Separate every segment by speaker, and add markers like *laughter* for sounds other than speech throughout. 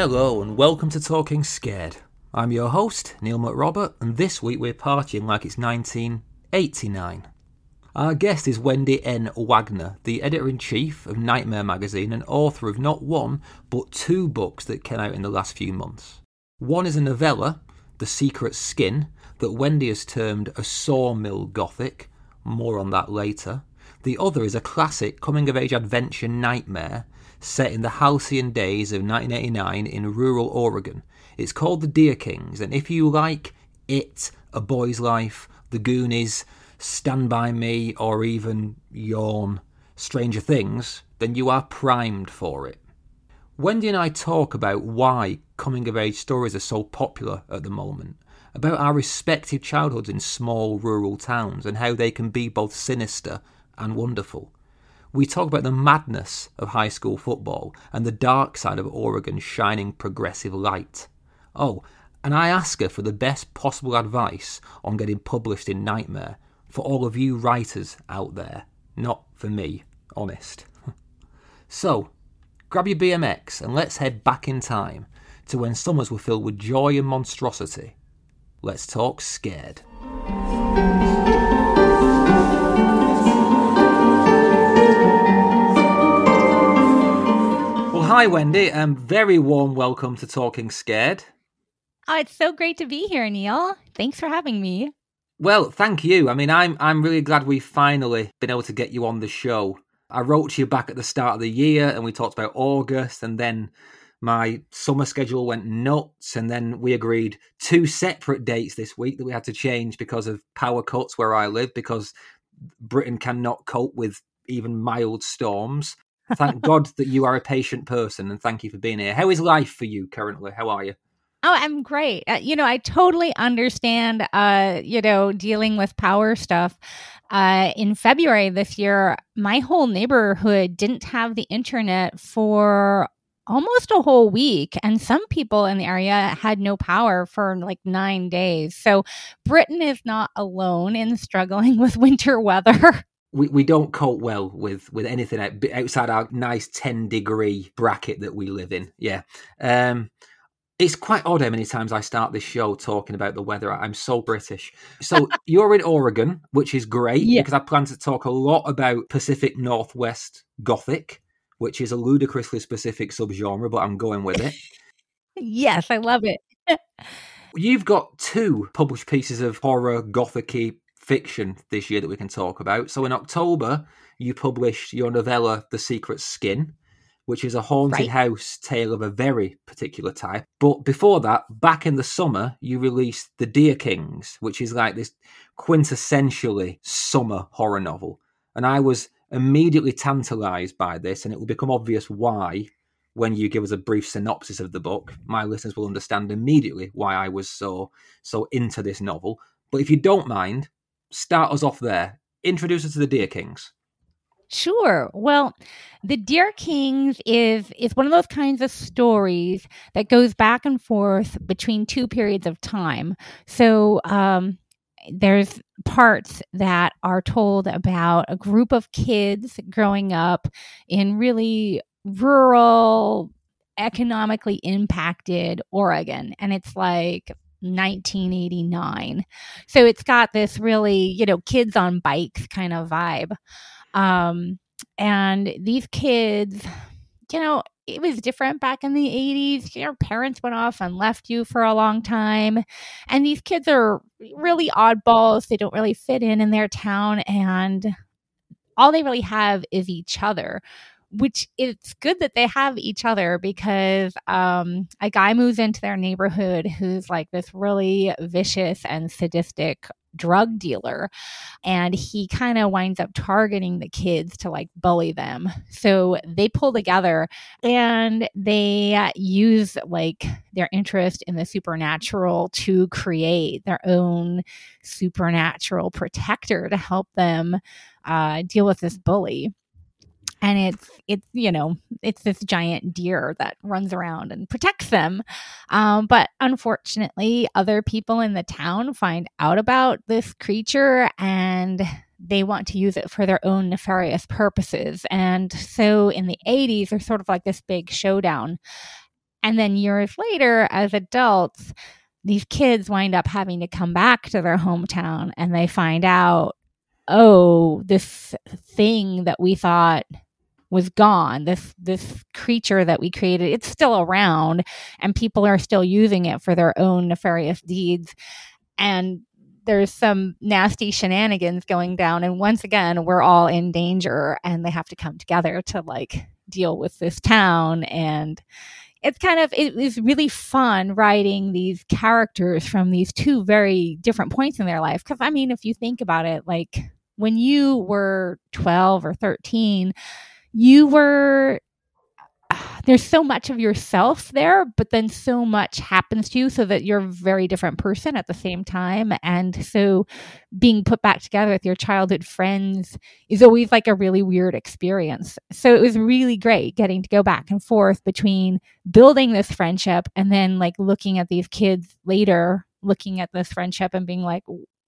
Speaker 1: Hello and welcome to Talking Scared. I'm your host, Neil McRobert, and this week we're partying like it's 1989. Our guest is Wendy N. Wagner, the editor in chief of Nightmare magazine and author of not one, but two books that came out in the last few months. One is a novella, The Secret Skin, that Wendy has termed a sawmill gothic. More on that later. The other is a classic coming of age adventure nightmare set in the halcyon days of 1989 in rural Oregon. It's called The Deer Kings, and if you like It, A Boy's Life, The Goonies, Stand By Me, or even Yawn, Stranger Things, then you are primed for it. Wendy and I talk about why coming of age stories are so popular at the moment, about our respective childhoods in small rural towns and how they can be both sinister and wonderful. We talk about the madness of high school football and the dark side of Oregon's shining progressive light. Oh, and I ask her for the best possible advice on getting published in Nightmare for all of you writers out there, not for me, honest. *laughs* so, grab your BMX and let's head back in time to when summers were filled with joy and monstrosity. Let's talk scared. Hi, Wendy. and very warm welcome to Talking Scared.
Speaker 2: Oh, it's so great to be here, Neil. Thanks for having me.
Speaker 1: Well, thank you. I mean, I'm I'm really glad we've finally been able to get you on the show. I wrote to you back at the start of the year, and we talked about August, and then my summer schedule went nuts, and then we agreed two separate dates this week that we had to change because of power cuts where I live, because Britain cannot cope with even mild storms. Thank God that you are a patient person, and thank you for being here. How is life for you currently? How are you?
Speaker 2: Oh, I'm great. Uh, you know, I totally understand, uh, you know, dealing with power stuff. Uh, in February this year, my whole neighborhood didn't have the internet for almost a whole week. And some people in the area had no power for like nine days. So Britain is not alone in struggling *laughs* with winter weather.
Speaker 1: We, we don't cope well with with anything outside our nice 10 degree bracket that we live in yeah um it's quite odd how many times I start this show talking about the weather. I'm so British. So *laughs* you're in Oregon, which is great yeah. because I plan to talk a lot about Pacific Northwest Gothic, which is a ludicrously specific subgenre, but I'm going with it. *laughs*
Speaker 2: yes, I love it. *laughs*
Speaker 1: You've got two published pieces of horror gothicy fiction this year that we can talk about. So in October, you published your novella The Secret Skin, which is a haunted right. house tale of a very particular type. But before that, back in the summer, you released The Deer Kings, which is like this quintessentially summer horror novel. And I was immediately tantalized by this, and it will become obvious why when you give us a brief synopsis of the book. My listeners will understand immediately why I was so so into this novel. But if you don't mind, start us off there. Introduce us to the Deer Kings.
Speaker 2: Sure. Well, The Deer Kings is is one of those kinds of stories that goes back and forth between two periods of time. So, um, there's parts that are told about a group of kids growing up in really rural, economically impacted Oregon. And it's like 1989. So it's got this really, you know, kids on bikes kind of vibe. Um, and these kids, you know, it was different back in the 80s. Your parents went off and left you for a long time. And these kids are really oddballs. They don't really fit in in their town. And all they really have is each other, which it's good that they have each other because um, a guy moves into their neighborhood who's like this really vicious and sadistic drug dealer and he kind of winds up targeting the kids to like bully them. So they pull together and they use like their interest in the supernatural to create their own supernatural protector to help them uh, deal with this bully and it's it's you know it's this giant deer that runs around and protects them. Um, but unfortunately other people in the town find out about this creature and they want to use it for their own nefarious purposes. And so in the 80s there's sort of like this big showdown. And then years later, as adults, these kids wind up having to come back to their hometown and they find out, oh, this thing that we thought was gone this this creature that we created it's still around and people are still using it for their own nefarious deeds. And there's some nasty shenanigans going down and once again we're all in danger and they have to come together to like deal with this town. And it's kind of it is really fun writing these characters from these two very different points in their life because i mean if you think about it like when you were 12 or 13 you were *sighs* there's so much of yourself there, but then so much happens to you so that you're a very different person at the same time. And so being put back together with your childhood friends is always like a really weird experience. So it was really great getting to go back and forth between building this friendship and then like looking at these kids later, looking at this friendship and being like,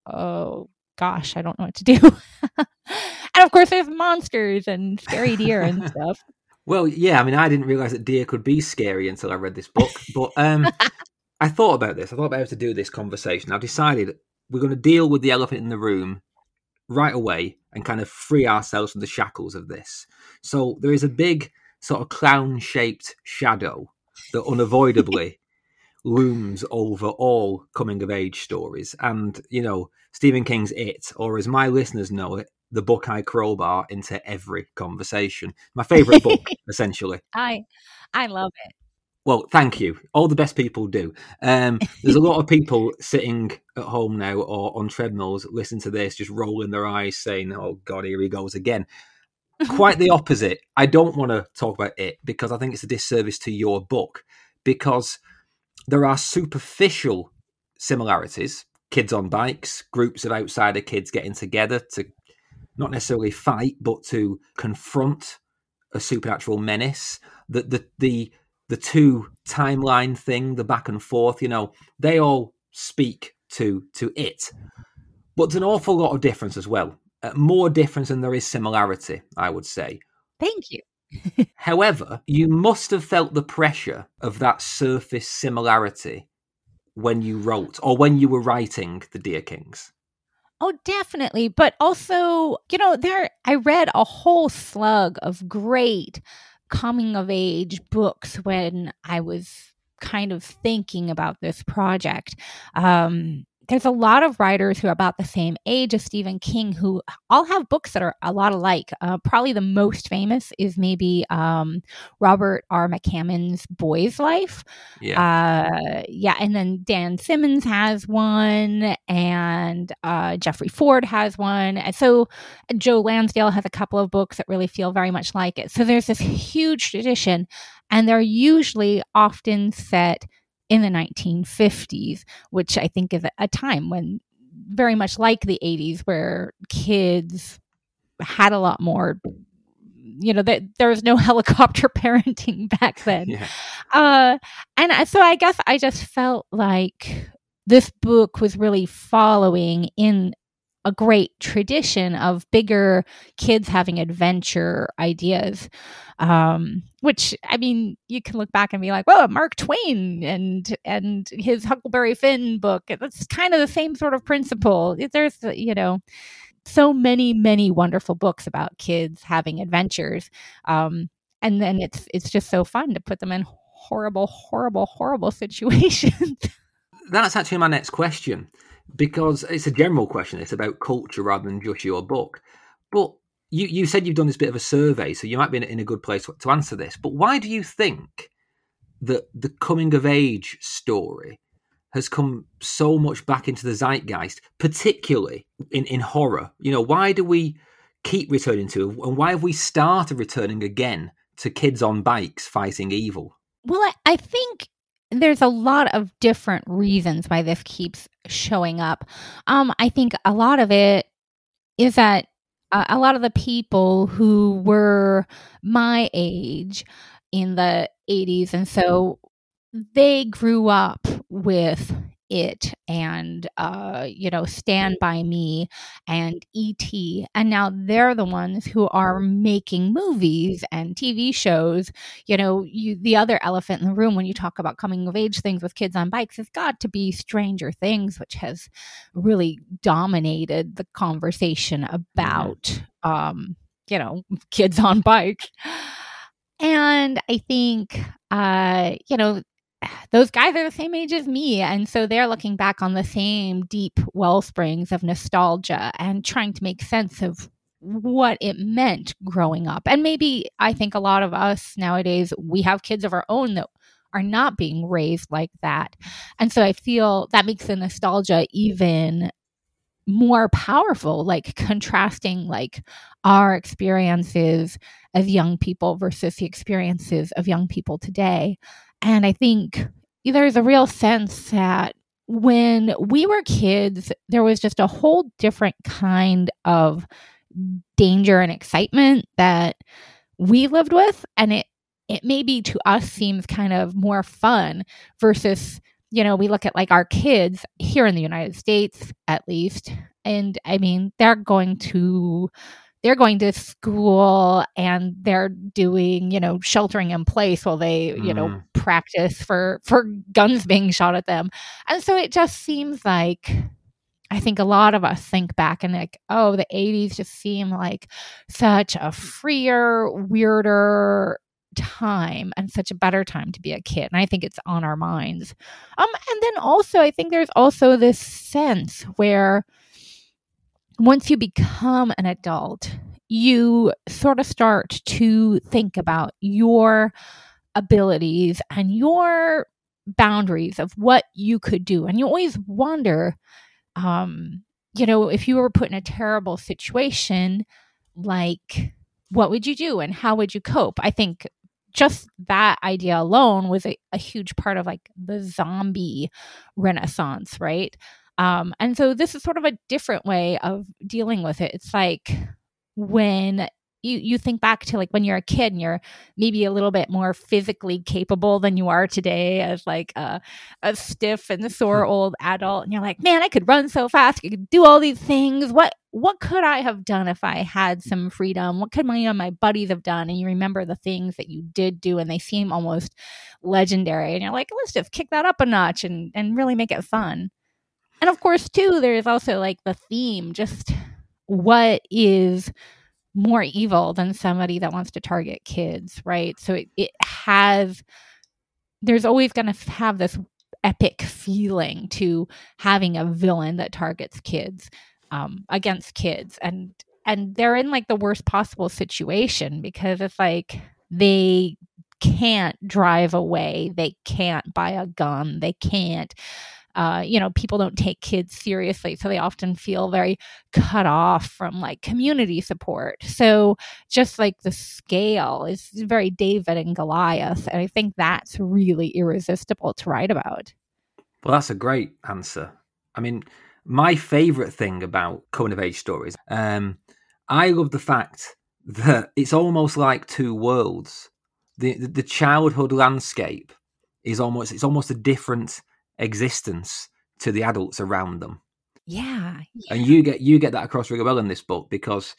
Speaker 2: oh gosh, I don't know what to do. *laughs* and of course, there's monsters and scary deer and *laughs* stuff.
Speaker 1: Well, yeah, I mean, I didn't realize that deer could be scary until I read this book. But um, I thought about this. I thought about how to do this conversation. I've decided we're going to deal with the elephant in the room right away and kind of free ourselves from the shackles of this. So there is a big sort of clown shaped shadow that unavoidably looms over all coming of age stories. And, you know, Stephen King's It, or as my listeners know it, the book I crowbar into every conversation. My favourite *laughs* book, essentially.
Speaker 2: I I love it.
Speaker 1: Well, thank you. All the best people do. Um, there's a lot of people *laughs* sitting at home now or on treadmills, listen to this, just rolling their eyes, saying, "Oh God, here he goes again." Quite the opposite. I don't want to talk about it because I think it's a disservice to your book because there are superficial similarities kids on bikes, groups of outsider kids getting together to not necessarily fight, but to confront a supernatural menace. The the the the two timeline thing, the back and forth, you know, they all speak to to it. But there's an awful lot of difference as well. Uh, more difference than there is similarity, I would say.
Speaker 2: Thank you.
Speaker 1: However, you must have felt the pressure of that surface similarity when you wrote or when you were writing The Deer Kings.
Speaker 2: Oh, definitely. But also, you know, there I read a whole slug of great coming of age books when I was kind of thinking about this project. Um, there's a lot of writers who are about the same age as Stephen King who all have books that are a lot alike. Uh, probably the most famous is maybe um, Robert R. McCammon's Boy's Life. Yeah. Uh, yeah. And then Dan Simmons has one, and uh, Jeffrey Ford has one. And so Joe Lansdale has a couple of books that really feel very much like it. So there's this huge tradition, and they're usually often set in the 1950s, which I think is a time when very much like the 80s, where kids had a lot more you know that there was no *laughs* helicopter *laughs* parenting back then yeah. uh, and so i guess i just felt like this book was really following in a great tradition of bigger kids having adventure ideas um, which i mean you can look back and be like well mark twain and and his huckleberry finn book it's kind of the same sort of principle. There's you know so many many wonderful books about kids having adventures um, and then it's it's just so fun to put them in horrible horrible horrible *laughs* situations.
Speaker 1: That's actually my next question because it's a general question. It's about culture rather than just your book. But you, you said you've done this bit of a survey, so you might be in, in a good place to, answer this. But why do you think that the coming of age story has come so much back into the zeitgeist, particularly in, in horror? You know, why do we keep returning to it? And why have we started returning again to kids on bikes fighting evil?
Speaker 2: Well, I, I think there's a lot of different reasons why this keeps showing up. Um, I think a lot of it is that uh, a lot of the people who were my age in the 80s and so they grew up with it and uh you know stand by me and et and now they're the ones who are making movies and tv shows. You know you the other elephant in the room when you talk about coming of age things with kids on bikes has got to be stranger things which has really dominated the conversation about um you know kids on bikes and I think, uh, you know, those guys are the same age as me. And so they're looking back on the same deep well springs of nostalgia and trying to make sense of what it meant growing up. And maybe I think a lot of us nowadays, we have kids of our own that are not being raised like that. And so I feel that makes the nostalgia even more powerful like contrasting like our experiences as young people versus the experiences of young people today and i think there's a real sense that when we were kids there was just a whole different kind of danger and excitement that we lived with. And it it maybe to us seems kind of more fun versus you know, we look at like our kids here in the United States, at least, and I mean, they're going to they're going to school and they're doing you know sheltering in place while they you know mm. practice for for guns being shot at them. And so it just seems like i think a lot of us think back and like oh the 80s just seem like such a freer weirder time and such a better time to be a kid. And i think it's on our minds. Um and then also i think there's also this sense where once you become an adult you sort of start to think about your abilities and your boundaries of what you could do and you always wonder um you know if you were put in a terrible situation like what would you do and how would you cope i think just that idea alone was a, a huge part of like the zombie renaissance, right? Um, and so this is sort of a different way of dealing with it. It's like when you you think back to like when you're a kid and you're maybe a little bit more physically capable than you are today as like a, a stiff and sore *laughs* old adult and you're like man i could run so fast. I could do all these things. What what could i have done if i had some freedom? What could my, my buddies have done? And you remember the things that you did do and they seem almost legendary and you're like let's just kick that up a notch and and really make it fun and of course too there's also like the theme just what is more evil than somebody that wants to target kids, right? So it, it has, there's always going to have this epic feeling to having a villain that targets kids um, against kids. And, and they're in like the worst possible situation because it's like they can't drive away, they can't buy a gun, they can't uh, you know, people don't take kids seriously. So they often feel very cut off from like community support. So just like the scale is very David and Goliath. And I think that's really irresistible to write about.
Speaker 1: Well, that's a great answer. I mean, my favorite thing about coming of age stories, um, I love the fact that it's almost like two worlds. The, the, the childhood landscape is almost it's almost a different existence to the adults around them.
Speaker 2: Yeah,
Speaker 1: yeah. And you get you get that across really well in this book because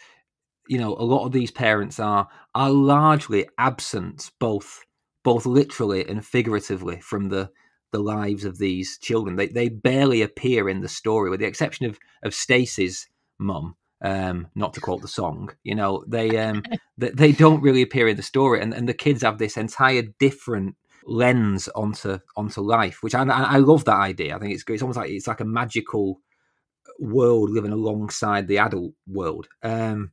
Speaker 1: you know a lot of these parents are are largely absent both both literally and figuratively from the the lives of these children. They they barely appear in the story, with the exception of of Stacy's mum. Um, not to quote the song, you know, they um, *laughs* they, they don't really appear in the story, and, and the kids have this entire different lens onto onto life, which I, I love that idea. I think it's It's almost like it's like a magical world living alongside the adult world. Um,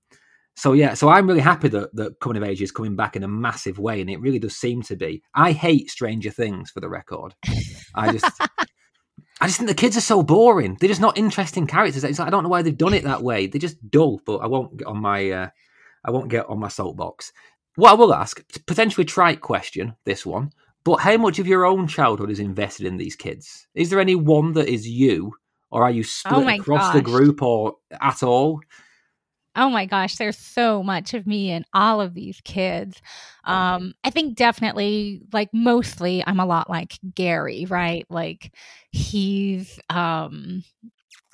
Speaker 1: so yeah, so I'm really happy that that coming of age is coming back in a massive way, and it really does seem to be. I hate Stranger Things for the record. I just. I just think the kids are so boring. They're just not interesting characters. It's like, I don't know why they've done it that way. They're just dull. But I won't get on my uh, I won't get on my soapbox. What I will ask, potentially trite question, this one. But how much of your own childhood is invested in these kids? Is there any one that is you, or are you split oh across gosh. the group, or at all?
Speaker 2: Oh my gosh, there's so much of me in all of these kids. Um, I think definitely, like mostly, I'm a lot like Gary, right? Like he's um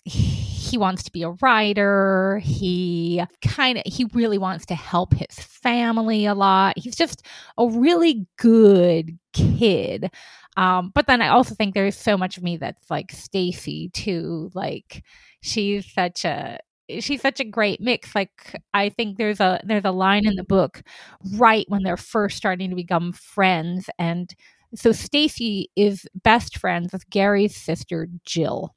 Speaker 2: he wants to be a writer. He kind of he really wants to help his family a lot. He's just a really good kid. Um, but then I also think there's so much of me that's like Stacy too. Like she's such a she's such a great mix like i think there's a there's a line in the book right when they're first starting to become friends and so stacy is best friends with gary's sister jill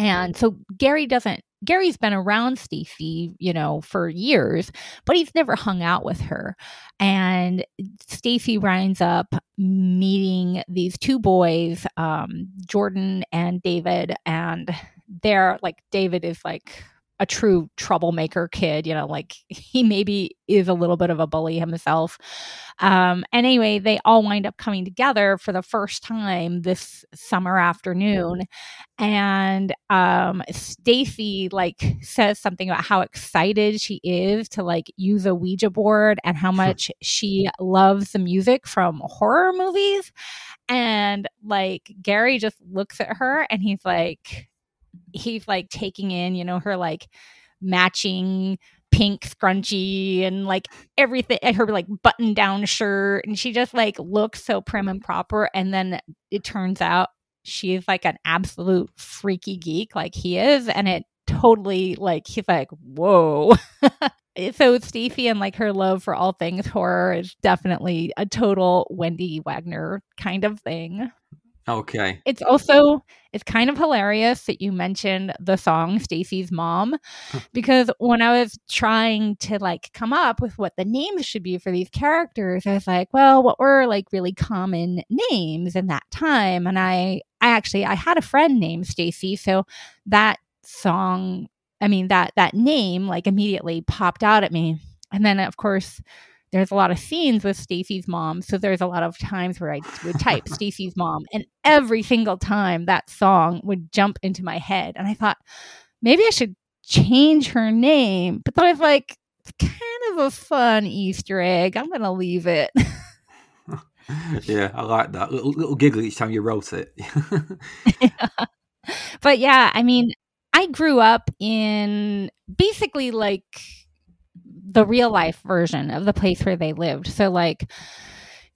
Speaker 2: and so gary doesn't gary's been around stacy you know for years but he's never hung out with her. And stacy winds up meeting these two boys um, jordan and david and they're like david is like a true troublemaker kid, you know, like he maybe is a little bit of a bully himself. Um, anyway, they all wind up coming together for the first time this summer afternoon. And um, Stacy like says something about how excited she is to like use a Ouija board and how much she loves the music from horror movies. And like Gary just looks at her and he's like, he's like taking in, you know, her like matching pink scrunchie and like everything her like button down shirt and she just like looks so prim and proper and then it turns out she's like an absolute freaky geek like he is and it totally like he's like whoa *laughs* so Stevie and like her love for all things horror is definitely a total Wendy Wagner kind of thing.
Speaker 1: Okay.
Speaker 2: It's also it's kind of hilarious that you mentioned the song Stacy's Mom because when I was trying to like come up with what the names should be for these characters, I was like, well, what were like really common names in that time? And I I actually I had a friend named Stacy, so that song, I mean that that name like immediately popped out at me. And then of course there's a lot of scenes with Stacy's mom. So there's a lot of times where I would type *laughs* Stacy's mom, and every single time that song would jump into my head. And I thought, maybe I should change her name. But then I was like, it's kind of a fun Easter egg. I'm going to leave it. *laughs*
Speaker 1: yeah, I like that. Little, little giggle each time you wrote it.
Speaker 2: yeah. *laughs* But yeah, I mean, I grew up in basically like the real life version of the place where they lived. So, like,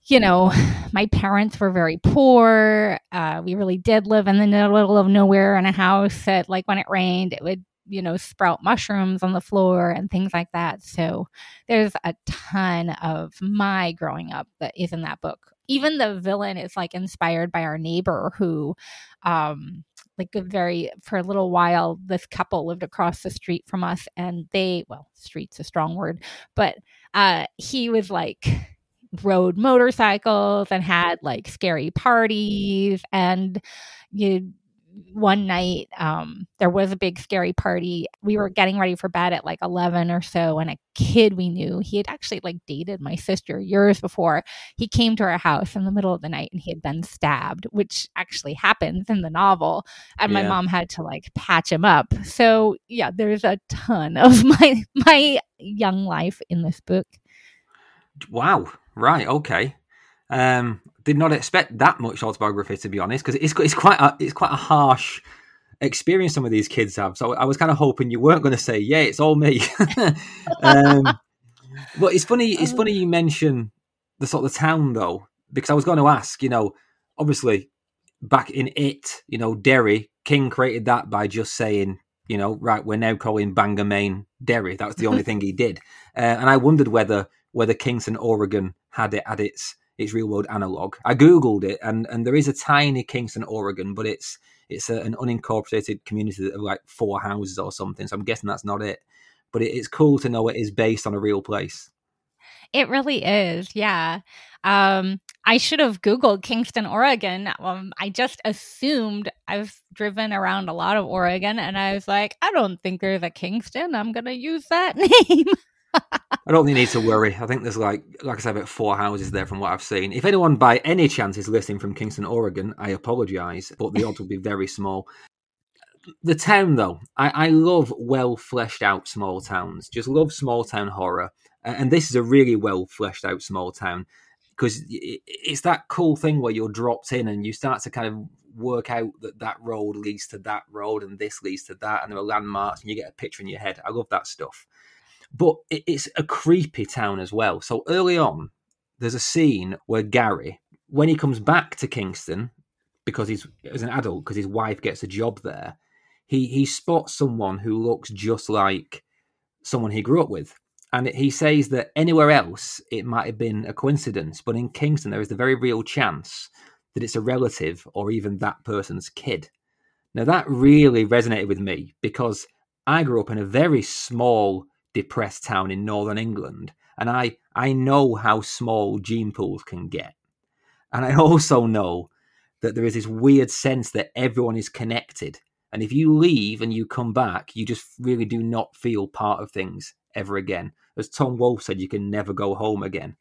Speaker 2: you know, my parents were very poor. Uh, we really did live in the middle of nowhere in a house that, like, when it rained, it would, you know, sprout mushrooms on the floor and things like that. So, there's a ton of my growing up that is in that book. Even the villain is like inspired by our neighbor who, um, like a very for a little while this couple lived across the street from us and they well street's a strong word but uh he was like rode motorcycles and had like scary parties and you one night um, there was a big scary party. We were getting ready for bed at like 11 or so and a kid we knew he had actually like dated my sister years before. He came to our house in the middle of the night and he had been stabbed which actually happens in the novel and yeah. my mom had to like patch him up. So yeah there's a ton *laughs* of my my young life in this book.
Speaker 1: Wow. Right okay. Um did not expect that much autobiography to be honest, because it's it's quite a, it's quite a harsh experience some of these kids have. So I was kind of hoping you weren't going to say, "Yeah, it's all me." *laughs* um, but it's funny. It's funny you mention the sort of the town though, because I was going to ask. You know, obviously back in it, you know, Derry King created that by just saying, you know, right, we're now calling Bangor, Maine Derry. That was the only *laughs* thing he did, uh, and I wondered whether whether Kingston, Oregon, had it at its its real world analog. I googled it, and and there is a tiny Kingston, Oregon, but it's it's a, an unincorporated community of like four houses or something. So I'm guessing that's not it. But it, it's cool to know it is based on a real place.
Speaker 2: It really is, yeah. Um, I should have Googled Kingston, Oregon. Um, I just assumed I've driven around a lot of Oregon, and I was like, I don't think there's a Kingston. I'm to use that *laughs* name.
Speaker 1: I don't think you need to worry. I think there's like, like I said, about four houses there from what I've seen. If anyone by any chance is listening from Kingston, Oregon, I apologise, but the odds will be very small. the town, though, I, I love well fleshed out small towns. Just love small town horror, and this is a really well fleshed out small town because it's that cool thing where you're dropped in and you start to kind of work out that that road leads to that road and this leads to that, and there are landmarks, and you get a picture in your head. I love that stuff. But it's a creepy town as well. So early on, there's a scene where Gary, when he comes back to Kingston, because he's as an adult, because his wife gets a job there, he he spots someone who looks just like someone he grew up with. And he says that anywhere else it might have been a coincidence, but in Kingston there is the very real chance that it's a relative or even that person's kid. Now that really resonated with me because I grew up in a very small, depressed town in northern England, and I I know how small gene pools can get. And I *laughs* also know that there is this weird sense that everyone is connected. And if you leave and you come back, you just really do not feel part of things ever again. As Tom Wolfe said, you can never go home again.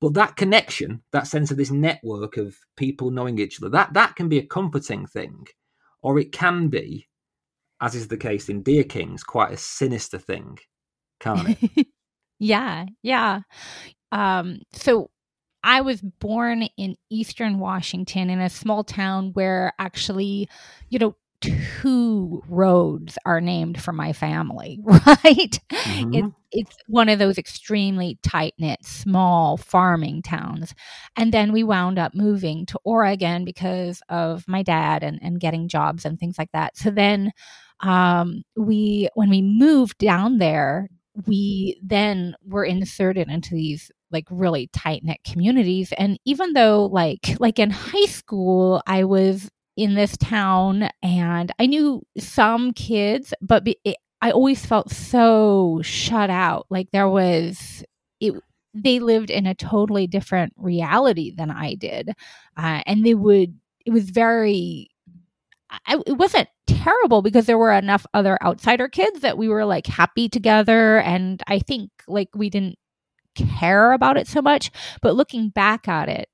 Speaker 1: But that connection, that sense of this network of people knowing each other, that that can be a comforting thing, or it can be, as is the case in Deer Kings, quite a sinister thing, it? *laughs*
Speaker 2: yeah, yeah. Um, so I was born in Eastern Washington in a small town where actually, you know, two roads are named for my family, *laughs* right? Mm-hmm. It, it's one of those extremely tight knit, small farming towns. And then we wound up moving to Oregon because of my dad and, and getting jobs and things like that. So then um, we, when we moved down there, we then were inserted into these like really tight knit communities and even though like like in high school i was in this town and I knew some kids, but it, I always felt so shut out. Like there was, it, they lived in a totally different reality than I did. Uh, and they would, it was very, I, it wasn't terrible because there were enough other outsider kids that we were like happy together. And I think like we didn't care about it so much. But looking back at it,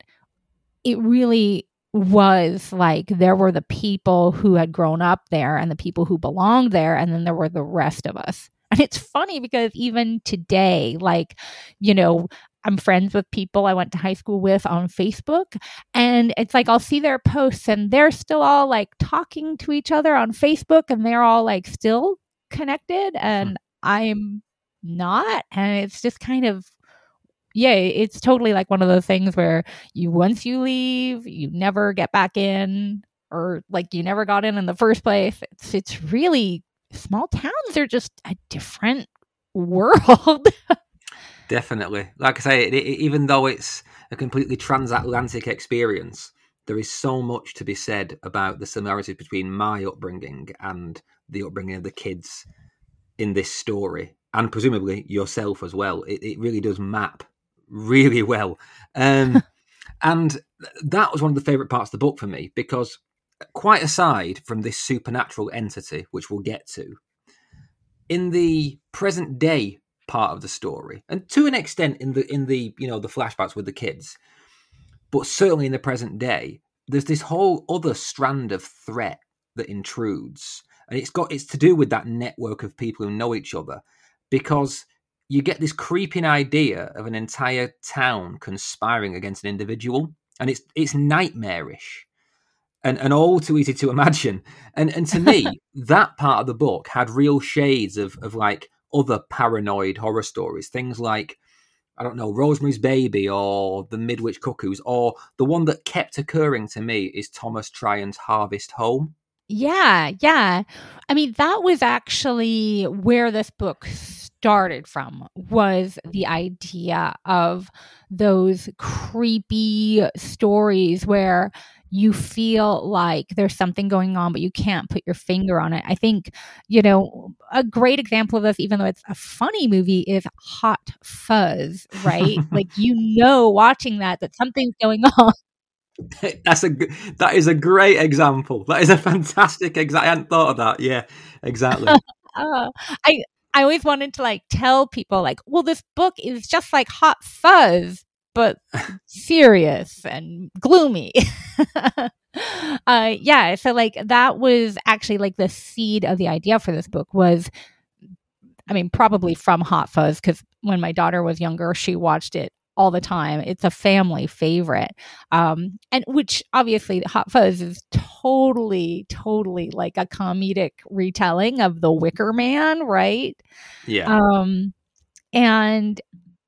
Speaker 2: it really was like there were the people who had grown up there and the people who belonged there and then there were the rest of us and it's funny because even today like you know I'm friends with people I went to high school with on Facebook. And it's like I'll see their posts and they're still all like talking to each other on Facebook and they're all like still connected and hmm. I'm not. And it's just kind of yeah, it's totally like one of those things where you once you leave, you never get back in, or like you never got in in the first place. It's it's really small towns are just a different world. *laughs*
Speaker 1: Definitely, like I say, it, it, even though it's a completely transatlantic experience, there is so much to be said about the similarities between my upbringing and the upbringing of the kids in this story, and presumably yourself as well. It, it really does map really well. Um, *laughs* and that was one of the favourite parts of the book for me because, quite aside from this supernatural entity, which we'll get to, in the present day part of the story, and to an extent in the in the you know the flashbacks with the kids, but certainly in the present day, there's this whole other strand of threat that intrudes, and it's got it's to do with that network of people who know each other, because you get this creeping idea of an entire town conspiring against an individual, and it's it's nightmarish and, and all too easy to *laughs* imagine. And and to me, *laughs* that part of the book had real shades of of like other paranoid horror stories, things like I don't know, Rosemary's Baby or The Midwich Cuckoos, or the one that kept occurring to me is Thomas Tryon's Harvest Home.
Speaker 2: Yeah, yeah. I mean, that was actually where this book started from was the idea of those creepy stories where you feel like there's something going on, but you can't put your finger on it. I think, you know, a great example of this, even though it's a funny movie, is Hot Fuzz, right? *laughs* like, you know, watching that, that something's going *laughs* on. *laughs*
Speaker 1: That's a that is a great example. That is a fantastic example. I hadn't thought of that. Yeah, exactly.
Speaker 2: uh, I I always wanted to like tell people like, well, this book is just like Hot Fuzz, but serious and gloomy. *laughs* uh, yeah, so like that was actually like the seed of the idea for this book was, I mean, probably from Hot Fuzz because when my daughter was younger, she watched it all the time. It's a family favorite. Um, and which obviously Hot Fuzz is totally, totally like a comedic retelling of The Wicker Man, right?
Speaker 1: Yeah.
Speaker 2: Um, and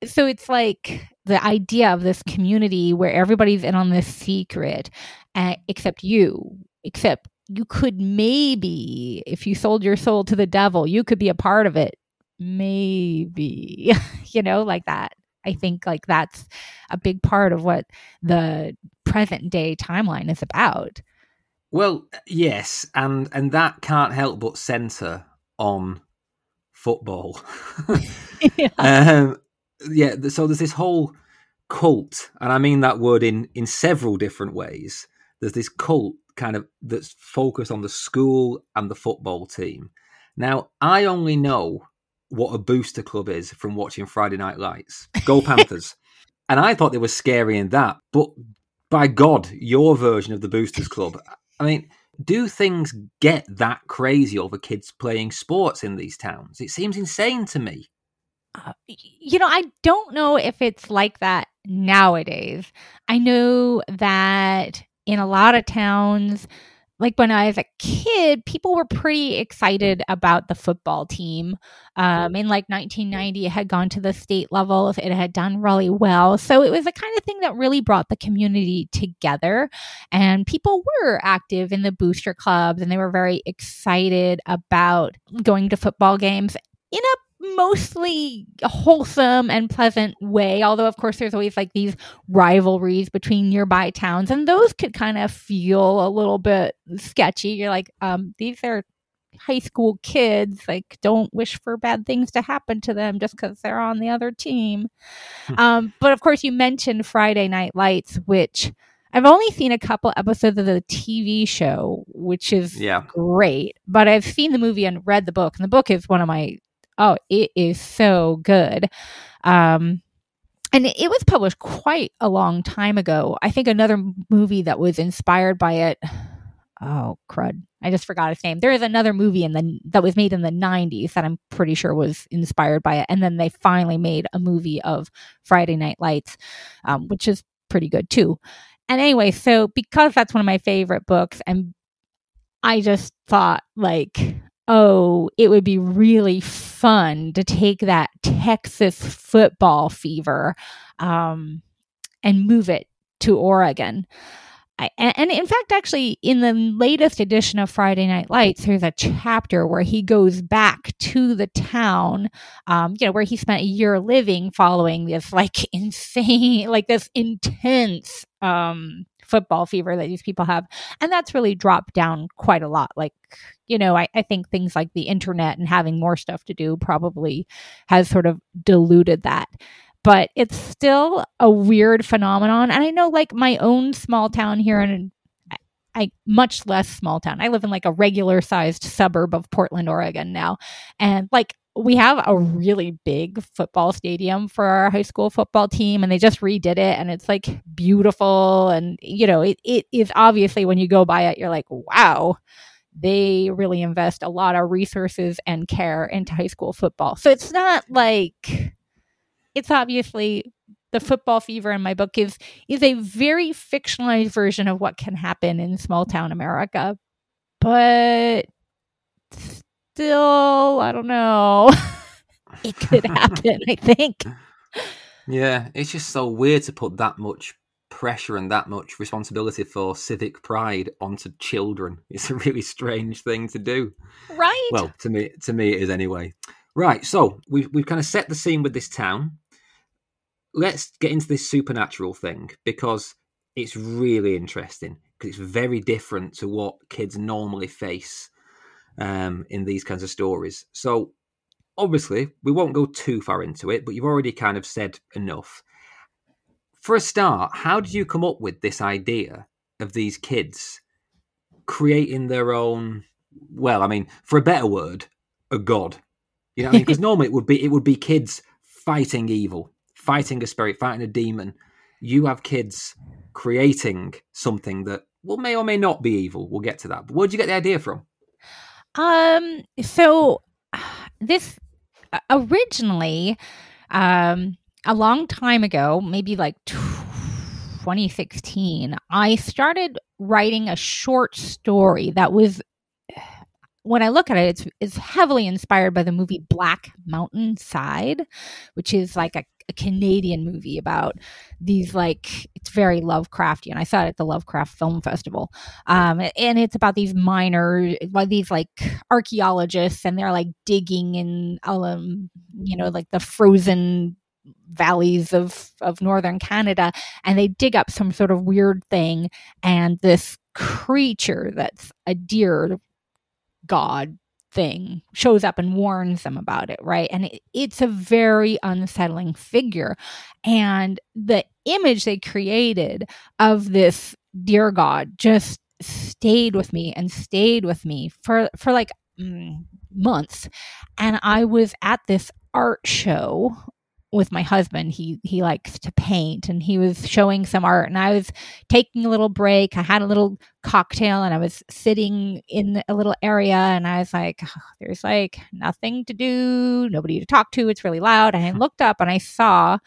Speaker 2: so it's like the idea of this community where everybody's in on this secret, uh, except you, except you could maybe, if you sold your soul to the devil, you could be a part of it. Maybe, *laughs* you know, like that. I think like that's a big part of what the present day timeline is about.
Speaker 1: Well, yes, and and that can't help but center on football. *laughs* *laughs* yeah. Um, yeah, so there's this whole cult, and I mean that word in in several different ways. There's this cult kind of that's focused on the school and the football team. Now, I only know what a booster club is from watching Friday Night Lights. Go *laughs* Panthers. and I thought they were scary in that, but by God, your version of the Boosters Club. I mean, do things get that crazy over kids playing sports in these towns? It seems insane to me.
Speaker 2: Uh, you know, I don't know if it's like that nowadays. I know that in a lot of towns, like when I was a kid, people were pretty excited about the football team. Um, in like 1990, it had gone to the state level, it had done really well. So it was the kind of thing that really brought the community together. And people were active in the booster clubs and they were very excited about going to football games in a mostly wholesome and pleasant way. Although, of course, there's always like these rivalries between nearby towns, and those could kind of feel a little bit sketchy. You're like, um, these are high school kids. Like, don't wish for bad things to happen to them just because they're on the other team. Hmm. um, but of course, you mentioned Friday Night Lights, which. I've only seen a couple episodes of the TV show, which is
Speaker 1: yeah.
Speaker 2: great, but I've seen the movie and read the book, and the book is one of my oh, it is so good. Um, and it was published quite a long time ago. I think another movie that was inspired by it. Oh crud! I just forgot its name. There is another movie in the that was made in the '90s that I'm pretty sure was inspired by it, and then they finally made a movie of Friday Night Lights, um, which is pretty good too. And anyway, so because that's one of my favorite books, and I just thought like oh, it would be really fun to take that Texas football fever um, and move it to Oregon. I, and in fact, actually, in the latest edition of Friday Night Lights, there's a chapter where he goes back to the town, um, you know, where he spent a year living following this like *laughs* insane, like this intense um, football fever that these people have. And that's really dropped down quite a lot. Like, you know, I, I think things like the internet and having more stuff to do probably has sort of diluted that but it's still a weird phenomenon. And I know, like, my own small town here in I much less small town. I live in like a regular sized suburb of Portland, Oregon now. And like we have a really big football stadium for our high school football team and they just redid it and it's like beautiful and you know it, it is obviously when you go by it you're like wow. They really invest a lot of resources and care into high school football. So it's not like it's obviously the football fever in my book is is a very fictionalized version of what can happen in small town america but still, I don't know. *laughs* it could happen, I think.
Speaker 1: Yeah, it's just so weird to put that much pressure and that much responsibility for civic pride onto children. *laughs* It's a really strange thing to do.
Speaker 2: Right.
Speaker 1: Well, to me to me it is anyway. Right, so we've we've kind of set the scene with this town. Let's get into this supernatural thing because it's really interesting because it's very different to what kids normally face um, in these kinds of stories. So, obviously, we won't go too far into it, but you've already kind of said enough. For a start, how did you come up with this idea of these kids creating their own? Well, I mean, for a better word, a god. You know, because I mean? *laughs* normally it would be it would be kids fighting evil, fighting a spirit, fighting a demon. You have kids creating something that well, may or may not be evil. We'll get to that. But where'd you get the idea from?
Speaker 2: Um, so this originally, um, a long time ago, maybe like 2016, I started writing a short story that was when I look at it, it's, it's heavily inspired by the movie Black Mountain Side, which is like a, a, Canadian movie about these like it's very Lovecraftian. I saw it at the Lovecraft Film Festival, um, and it's about these miners, these like archaeologists, and they're like digging in, um, you know, like the frozen valleys of of northern Canada and they dig up some sort of weird thing and this creature that's a deer god thing shows up and warns them about it, right? And it, it's a very unsettling figure. And the image they created of this deer god just stayed with me and stayed with me for for like mm, months. And I was at this art show with my husband he he likes to paint and he was showing some art and i was taking a little break. I had a little cocktail and i was sitting in a little area and i was like oh, there's like nothing to do nobody to talk to it's really loud. And i *laughs* looked up and i saw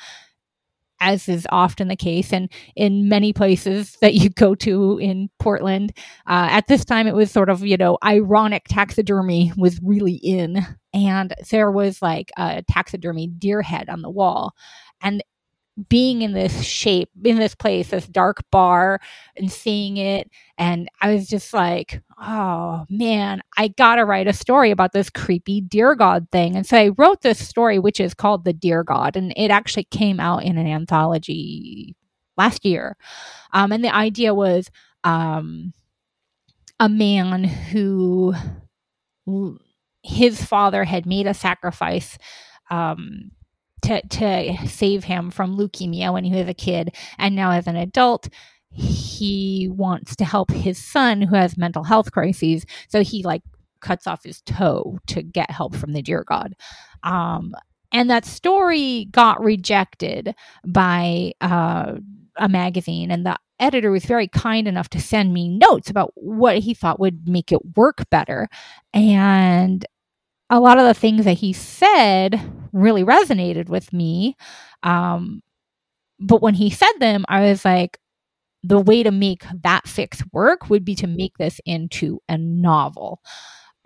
Speaker 2: as is often the case and in many places that you go to in Portland. Uh, at this time, it was sort of, you know, ironic taxidermy was really in. And there was like a taxidermy deer head on the wall. And being in this shape, in this place, this dark bar, and seeing it. And I was just like, oh man, I gotta write a story about this creepy deer god thing. And so I wrote this story, which is called The Deer God. And it actually came out in an anthology last year. Um, and the idea was um, a man who his father had made a sacrifice. Um, to to save him from leukemia when he was a kid. And now as an adult he wants to help his son who has mental health crises. So he like cuts off his toe to get help from the deer god. Um, and that story got rejected by uh, a magazine. And the editor was very kind enough to send me notes about what he thought would make it work better. And a lot of the things that he said really resonated with me. Um, but when he said them, I was like, the way to make that fix work would be to make this into a novel.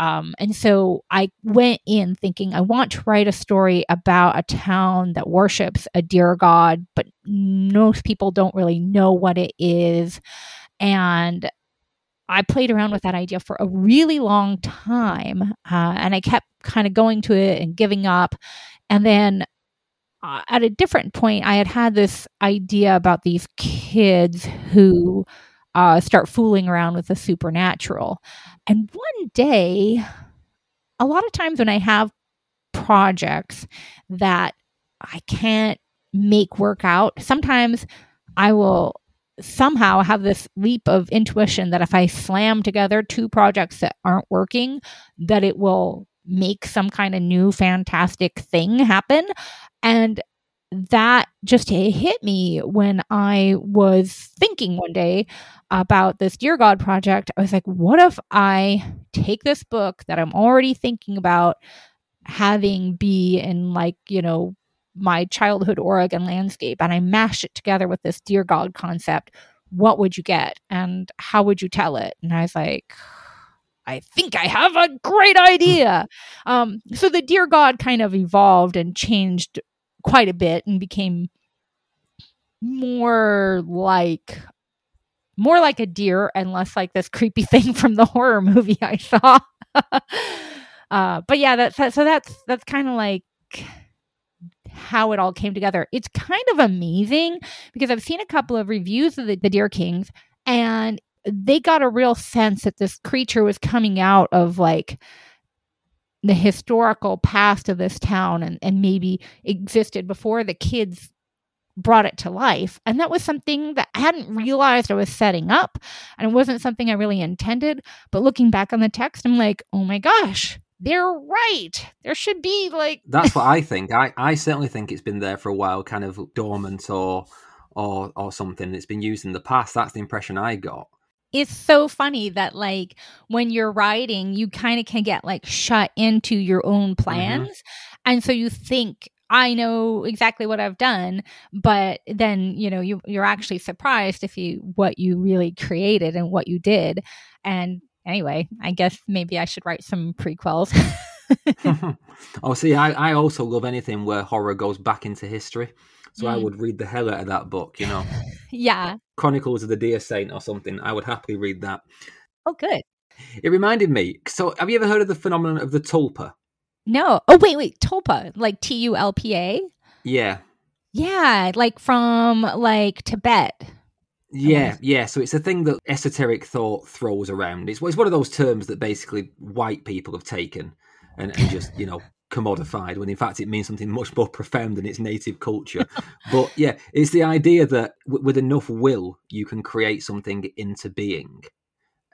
Speaker 2: Um, and so I went in thinking, I want to write a story about a town that worships a deer god, but most people don't really know what it is. And I played around with that idea for a really long time. Uh, and I kept kind of going to it and giving up. And then uh, at a different point, I had had this idea about these kids who uh, start fooling around with the supernatural. And one day, a lot of times when I have projects that I can't make work out, sometimes I will somehow have this leap of intuition that if I slam together two projects that aren't working, that it will make some kind of new fantastic thing happen. And that just hit me when I was thinking one day about this Deer God project. I was like, what if I take this book that I'm already thinking about having be in like, you know, my childhood Oregon landscape and I mash it together with this deer god concept, what would you get and how would you tell it? And I was like, I think I have a great idea. Um, so the deer god kind of evolved and changed quite a bit and became more like more like a deer and less like this creepy *laughs* thing from the horror movie I saw. *laughs* uh, but yeah, that's so that's that's kind of like how it all came together. It's kind of amazing because I've seen a couple of reviews of the, the Deer Kings and they got a real sense that this creature was coming out of like the historical past of this town and, and maybe existed before the kids brought it to life. And that was something that I hadn't realized I was setting up. And it wasn't something I really intended. But looking back on the text, I'm like, oh my gosh, they're right. There should be like *laughs*
Speaker 1: That's what I think. I, I certainly think it's been there for a while, kind of dormant or or or something. It's been used in the past. That's the impression I got.
Speaker 2: it's so funny that like when you're writing, you kind of can get like shut into your own plans. Mm-hmm. And so you think I know exactly what I've done, but then you know you you're actually surprised if you what you really created and what you did. And anyway, I guess maybe I should write some prequels. *laughs*
Speaker 1: oh, see, I, I also love anything where horror goes back into history. So mm. I would read the hell out of that book, you know.
Speaker 2: yeah.
Speaker 1: Chronicles of the Deer Saint or something. I would happily read that.
Speaker 2: Oh, good.
Speaker 1: It reminded me. So, have you ever heard of the phenomenon of the tulpa?
Speaker 2: No. Oh, wait, wait. Tulpa, like T U L P A?
Speaker 1: Yeah.
Speaker 2: Yeah, like from like Tibet.
Speaker 1: Yeah, yeah. So it's a thing that esoteric thought throws around. It's, it's one of those terms that basically white people have taken and, and just, you know, *laughs* commodified when in fact it means something much more profound than its native culture. but yeah, it's the idea that w- with enough will, you can create something into being.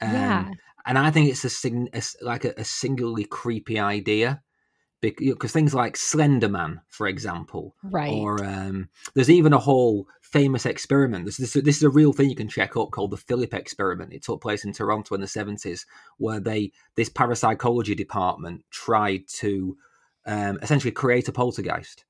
Speaker 2: Um, yeah.
Speaker 1: And I think it's a, a like a, a singularly creepy idea because things like Slender Man, for example,
Speaker 2: right?
Speaker 1: Or um, there's even a whole famous experiment. This, this, this is a real thing you can check up called the Philip experiment. It took place in Toronto in the 70s, where they this parapsychology department tried to um, essentially create a poltergeist.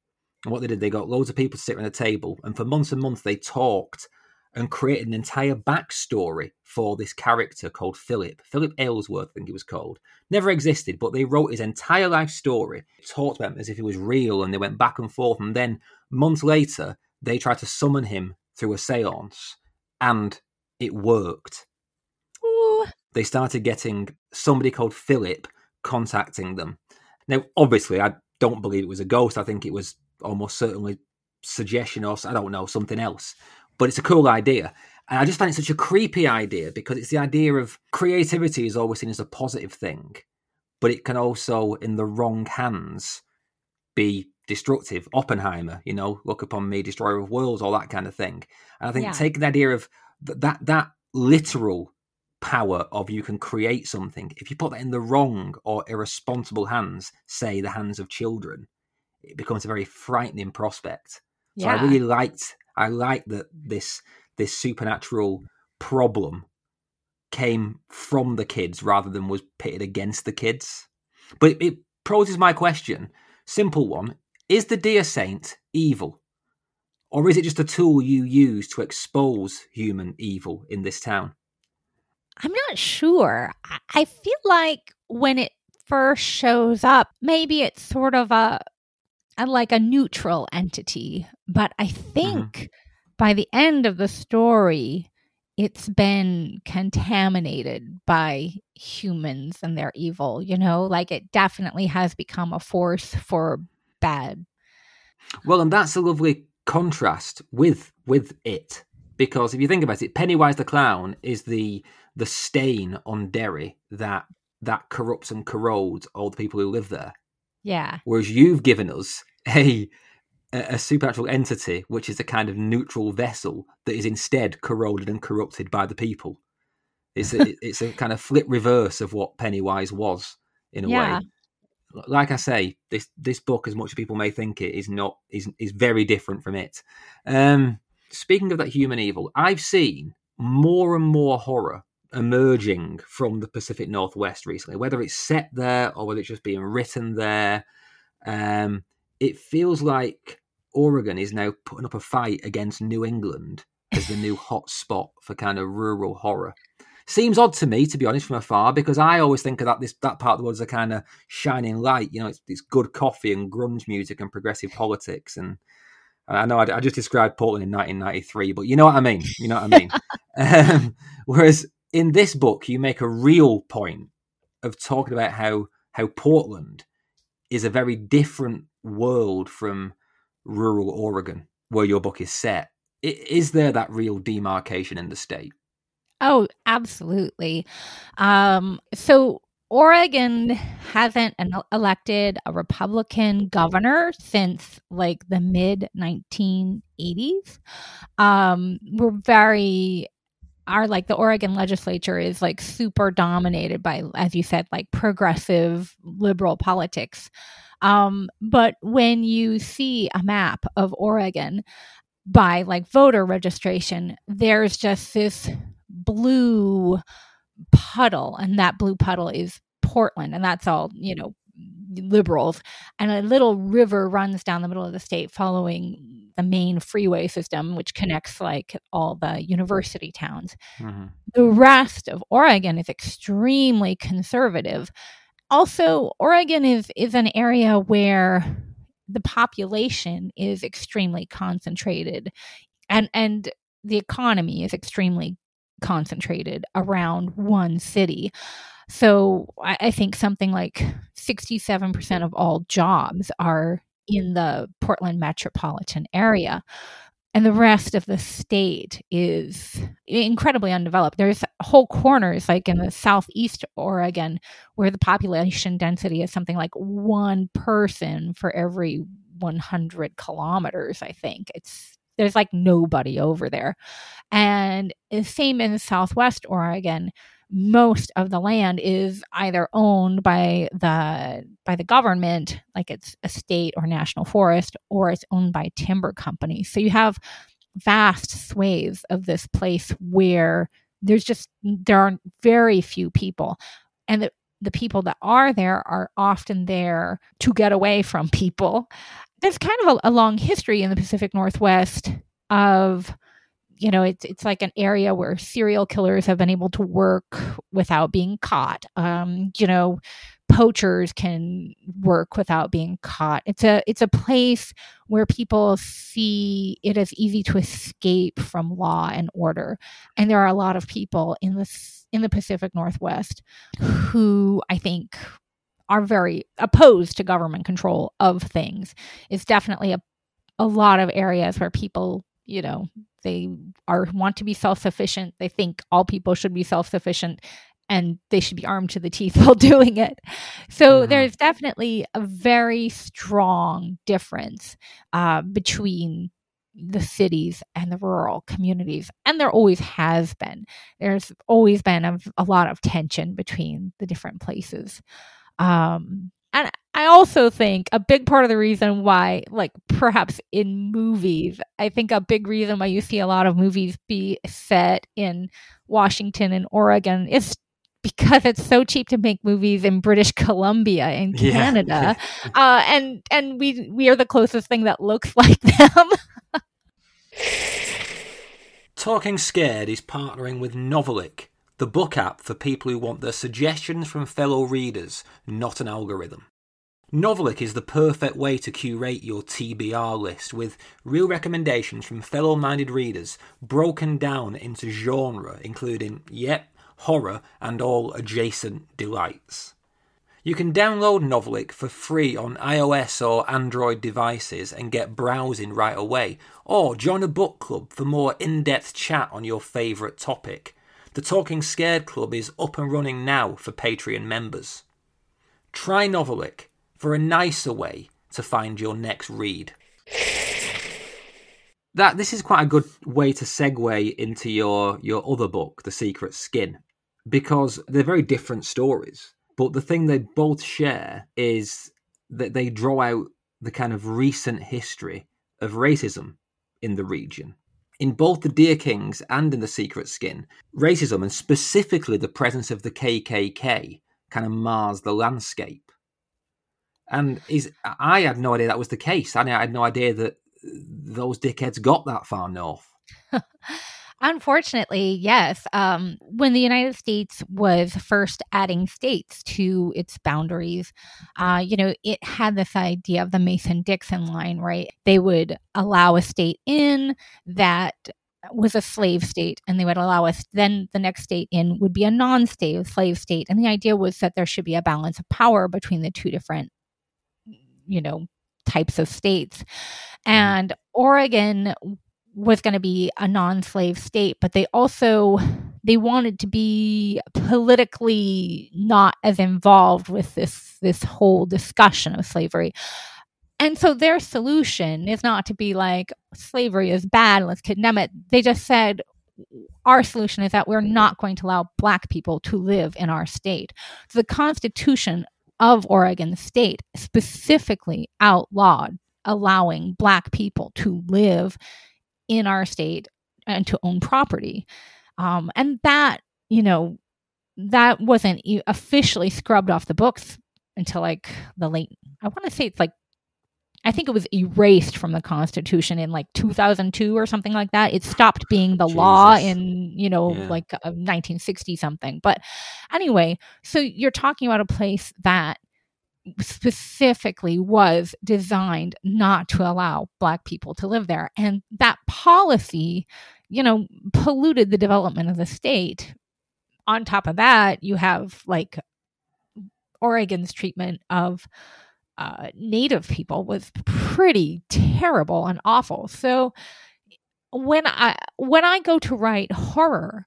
Speaker 1: And what they did, they got loads of people to sit around a table, and for months and months they talked and created an entire backstory for this character called Philip. Philip Aylesworth, I think he was called. Never existed, but they wrote his entire life story, talked about him as if he was real, and they went back and forth. And then months later, they tried to summon him through a seance, and it worked.
Speaker 2: Ooh.
Speaker 1: They started getting somebody called Philip contacting them. Now, obviously, I don't believe it was a ghost. I think it was almost certainly suggestion or I don't know something else but it's a cool idea. And I just find it such a creepy idea because it's the idea of creativity is always seen as a positive thing, but it can also, in the wrong hands, be destructive. Oppenheimer, you know, look upon me, destroyer of worlds, all that kind of thing. And I think yeah. taking the idea of that that literal power of you can create something, if you put that in the wrong or irresponsible hands, say the hands of children, it becomes a very frightening prospect. So yeah. I really liked I like that this this supernatural problem came from the kids rather than was pitted against the kids. But it, it poses my question. Simple one. Is the deer saint evil? Or is it just a tool you use to expose human evil in this town?
Speaker 2: I'm not sure. I feel like when it first shows up, maybe it's sort of a like a neutral entity. But I think mm-hmm. by the end of the story, it's been contaminated by humans and their evil, you know, like it definitely has become a force for bad.
Speaker 1: Well, and that's a lovely contrast with with it because if you think about it, Pennywise the clown is the the stain on Derry that that corrupts and corrodes all the people who live there.
Speaker 2: Yeah.
Speaker 1: Whereas you've given us a a supernatural entity which is a kind of neutral vessel that is instead corroded and corrupted by the people. It's a, *laughs* it's a kind of flip reverse of what Pennywise was in a yeah. way. Like I say, this this book, as much as people may think it, is not is is very different from it. Um, speaking of that human evil, I've seen more and more horror emerging from the Pacific Northwest recently, whether it's set there or whether it's just being written there. Um, it feels like Oregon is now putting up a fight against New England as the new hot spot for kind of rural horror. Seems odd to me, to be honest, from afar, because I always think of that this that part of the world as a kind of shining light. You know, it's, it's good coffee and grunge music and progressive politics. And I know I, I just described Portland in 1993, but you know what I mean. You know what I mean. *laughs* um, whereas in this book, you make a real point of talking about how how Portland is a very different world from rural Oregon, where your book is set. Is there that real demarcation in the state?
Speaker 2: Oh, absolutely. Um, so Oregon hasn't elected a Republican governor since like the mid 1980s. Um, we're very our like the Oregon legislature is like super dominated by, as you said, like progressive liberal politics. Um, but when you see a map of Oregon by like voter registration, there's just this blue puddle, and that blue puddle is Portland, and that's all, you know, liberals. And a little river runs down the middle of the state following the main freeway system, which connects like all the university towns. Mm-hmm. The rest of Oregon is extremely conservative. Also, Oregon is is an area where the population is extremely concentrated and and the economy is extremely concentrated around one city. So I, I think something like 67% of all jobs are in the Portland metropolitan area. And the rest of the state is incredibly undeveloped. There's whole corners, like in the southeast Oregon, where the population density is something like one person for every 100 kilometers, I think. It's there's like nobody over there. And same in Southwest Oregon, most of the land is either owned by the by the government like it's a state or national forest or it's owned by timber companies. So you have vast swathes of this place where there's just there are very few people. And the, the people that are there are often there to get away from people there's kind of a, a long history in the Pacific Northwest of you know it's it's like an area where serial killers have been able to work without being caught. Um, you know poachers can work without being caught. It's a it's a place where people see it as easy to escape from law and order. And there are a lot of people in this in the Pacific Northwest who I think are very opposed to government control of things. It's definitely a a lot of areas where people, you know, they are want to be self-sufficient. They think all people should be self-sufficient and they should be armed to the teeth *laughs* while doing it. So mm-hmm. there's definitely a very strong difference uh, between the cities and the rural communities. And there always has been. There's always been a, a lot of tension between the different places. Um, and I also think a big part of the reason why, like perhaps in movies, I think a big reason why you see a lot of movies be set in Washington and Oregon is because it's so cheap to make movies in British *laughs* Columbia in Canada, yeah. *laughs* uh, and and we we are the closest thing that looks *laughs* like them.
Speaker 1: Talking Scared is partnering with Novellic the book app for people who want their suggestions from fellow readers, not an algorithm. Novellic is the perfect way to curate your TBR list with real recommendations from fellow minded readers broken down into genre, including, yep, horror and all adjacent delights. You can download Novellic for free on iOS or Android devices and get browsing right away, or join a book club for more in depth chat on your favourite topic. The Talking Scared Club is up and running now for Patreon members. Try Novellic for a nicer way to find your next read. That this is quite a good way to segue into your your other book, The Secret Skin, because they're very different stories. But the thing they both share is that they draw out the kind of recent history of racism in the region in both the Deer Kings and in the Secret Skin, racism and specifically the presence of the KKK kind of mars the landscape. And is I had no idea that was the case. I had no idea that those dickheads got that far north. *laughs*
Speaker 2: Unfortunately, yes. Um, when the United States was first adding states to its boundaries, uh, you know, it had this idea of the Mason Dixon line, right? They would allow a state in that was a slave state and they would allow us then the next state in would be a non-slave slave state and the idea was that there should be a balance of power between the two different you know types of states mm-hmm. and oregon was going to be a non-slave state but they also they wanted to be politically not as involved with this this whole discussion of slavery. And so their solution is not to be like slavery is bad let's condemn it. They just said our solution is that we're not going to allow black people to live in our state. So the constitution of oregon state specifically outlawed allowing black people to live in our state and to own property. Um, and that, you know, that wasn't officially scrubbed off the books until like the late, I want to say it's like, I think it was erased from the Constitution in like 2002 or something like that. It stopped being the Jesus. law in, you know, yeah. like uh, 1960 something. But anyway, so you're talking about a place that specifically was designed not to allow black people to live there. And that policy you know polluted the development of the state. On top of that you have like oregon's treatment of uh, native people was pretty terrible and awful. So when i when i go to write horror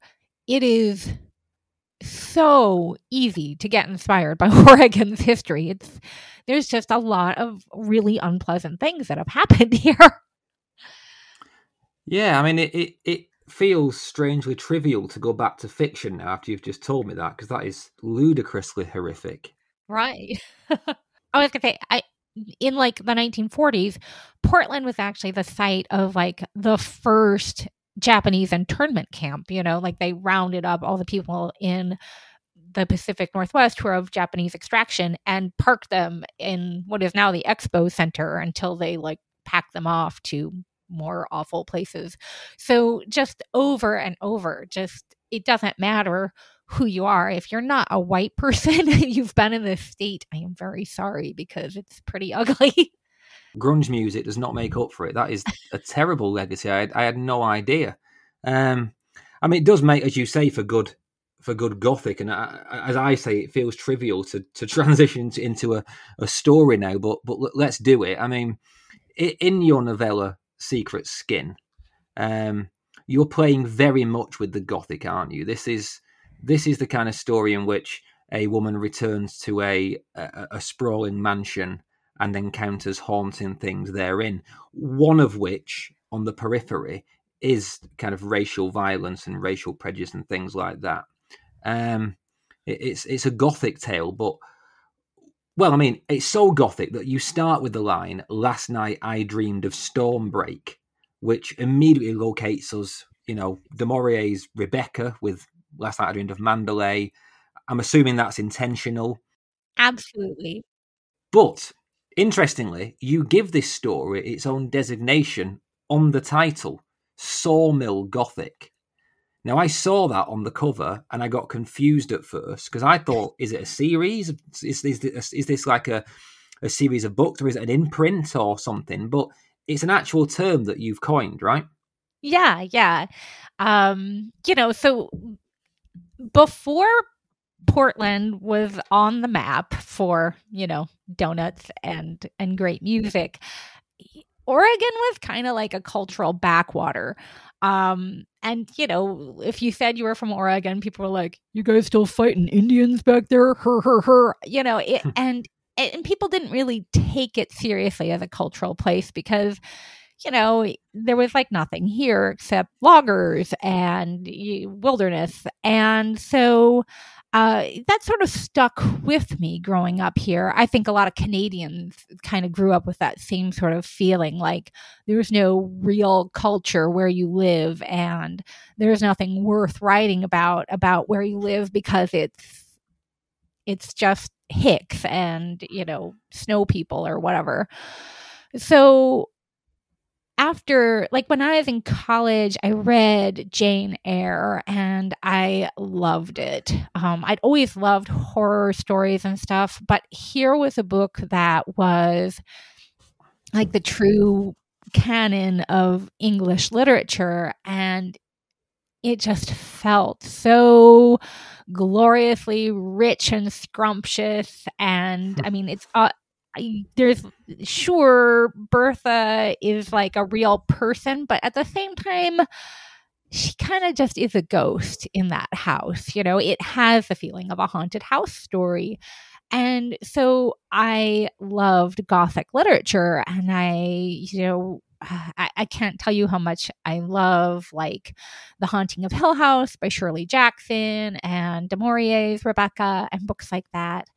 Speaker 2: it is so easy to get inspired by *laughs* Oregon's history. It's there's just a lot of really unpleasant things that have *laughs* happened here.
Speaker 1: Yeah, I mean it, it, it feels strangely trivial to go back to fiction now after you've just told me that because that is ludicrously horrific.
Speaker 2: Right. *laughs* I was gonna say I in like the 1940s, Portland was actually the site of like the first Japanese internment camp, you know, like they rounded up all the people in the Pacific Northwest who are of Japanese extraction and parked them in what is now the Expo Center until they like packed them off to more awful places. So just over and over, just it doesn't matter who you are. If you're not a white *laughs* person, you've been in this state, I am very sorry because it's pretty *laughs* ugly
Speaker 1: grunge music does not make up for it. That is a terrible legacy. I, I had no idea. Um, I mean, it does make, as you say, for good for good gothic, and I, as I say, it feels trivial to to *laughs* transition into a, a story now. But but let's do it. I mean, in your novella Secret Skin, um, you're playing very much with the gothic, aren't you? This is this is the kind of story in which a woman returns to a, a, a sprawling mansion and encounters haunting things therein. One of which, on the periphery, is kind of racial violence and racial prejudice and things like that. Um, it, it's it's a gothic tale, but well, I mean, it's so gothic that you start with the line "Last night I dreamed of Stormbreak," which immediately locates us. You know, Du Maurier's Rebecca with "Last night I dreamed of Manderley." I'm assuming that's intentional.
Speaker 2: Absolutely.
Speaker 1: But Interestingly, you give this story its own designation on the title, Sawmill Gothic. Now, I saw that on the cover and I got confused at first because I thought, is it a series? Is, is, this, is this like a, a series of books or is it an imprint or something? But it's an actual term that you've coined, right?
Speaker 2: Yeah, yeah. Um, you know, so before Portland was on the map for, you know, donuts and and great music. Oregon was kind of like a cultural backwater. Um, and you know, if you said you were from Oregon, people were like, "You guys still fighting Indians back there?" Her, her, her. You know, it, and and people didn't really take it seriously as a cultural place because you know, there was like nothing here except loggers and wilderness. And so uh, that sort of stuck with me growing up here. I think a lot of Canadians kind of grew up with that same sort of feeling like there's no real culture where you live and there's nothing worth writing about about where you live because it's it's just hicks and you know snow people or whatever. So after like when I was in college, I read Jane Eyre and I loved it. Um, I'd always loved horror stories and stuff, but here was a book that was like the true canon of English literature, and it just felt so gloriously rich and scrumptious. And I mean, it's uh, I, there's sure Bertha is like a real person, but at the same time, she kind of just is a ghost in that house. You know, it has the feeling of a haunted house story. And so I loved Gothic literature, and I, you know, uh, I, I, can't tell you how much I love like The Haunting of Hill House by Shirley Jackson and Du Maurier's Rebecca and books like that.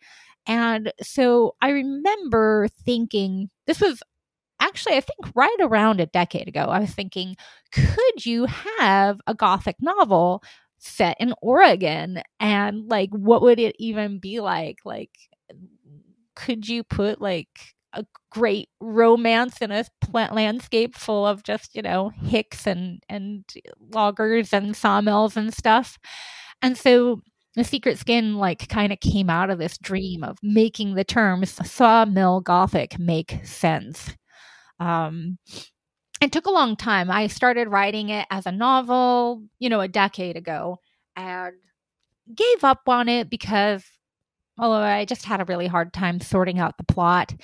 Speaker 2: And so I remember thinking, this was actually, I think, right around a decade ago. I was thinking, could you have a Gothic novel set in Oregon and like what would it even be like like could you put like a great romance in a plant landscape full of just you know hicks and and loggers and sawmills and stuff and so the secret skin like kind of came out of this dream of making the terms sawmill gothic make sense. Um it took a long time. I started writing it as a novel you know a decade ago and gave up on it because although I just had a really hard time sorting out the plot.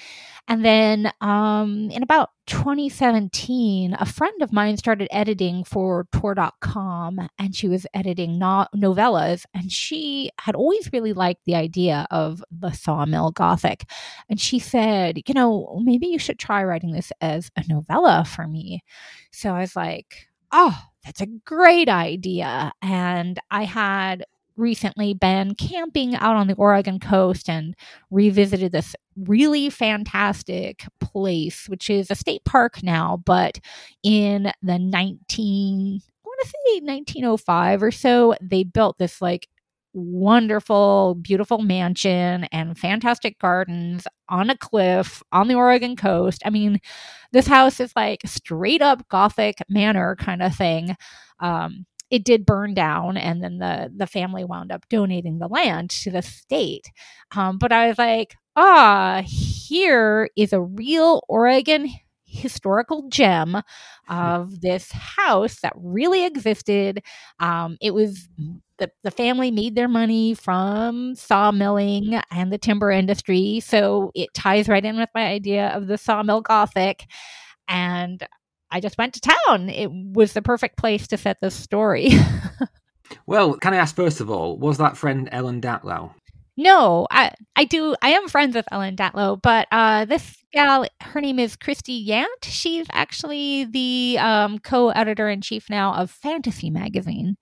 Speaker 2: And then um, in about 2017, a friend of mine started editing for Tor.com and she was editing no- novellas. And she had always really liked the idea of the sawmill gothic. And she said, you know, maybe you should try writing this as a novella for me. So I was like, oh, that's a great idea. And I had recently been camping out on the Oregon coast and revisited this really fantastic place, which is a state park now, but in the 19, I want to say 1905 or so, they built this like wonderful, beautiful mansion and fantastic gardens on a cliff on the Oregon coast. I mean, this house is like straight up Gothic manor kind of thing. Um, it did burn down and then the the family wound up donating the land to the state. Um, but i was like ah here is a real oregon historical gem of this house that really existed. Um, it was the, the family made their money from sawmilling and the timber industry so it ties right in with my idea of the sawmill gothic. And I just went to town. It was the perfect place to set this story. *laughs*
Speaker 1: well, can I ask first of all, was that friend Ellen Datlow?
Speaker 2: No, I I do I am friends with Ellen Datlow, but uh, this gal, her name is Christie Yant. She's actually the um, co-editor in chief now of Fantasy Magazine.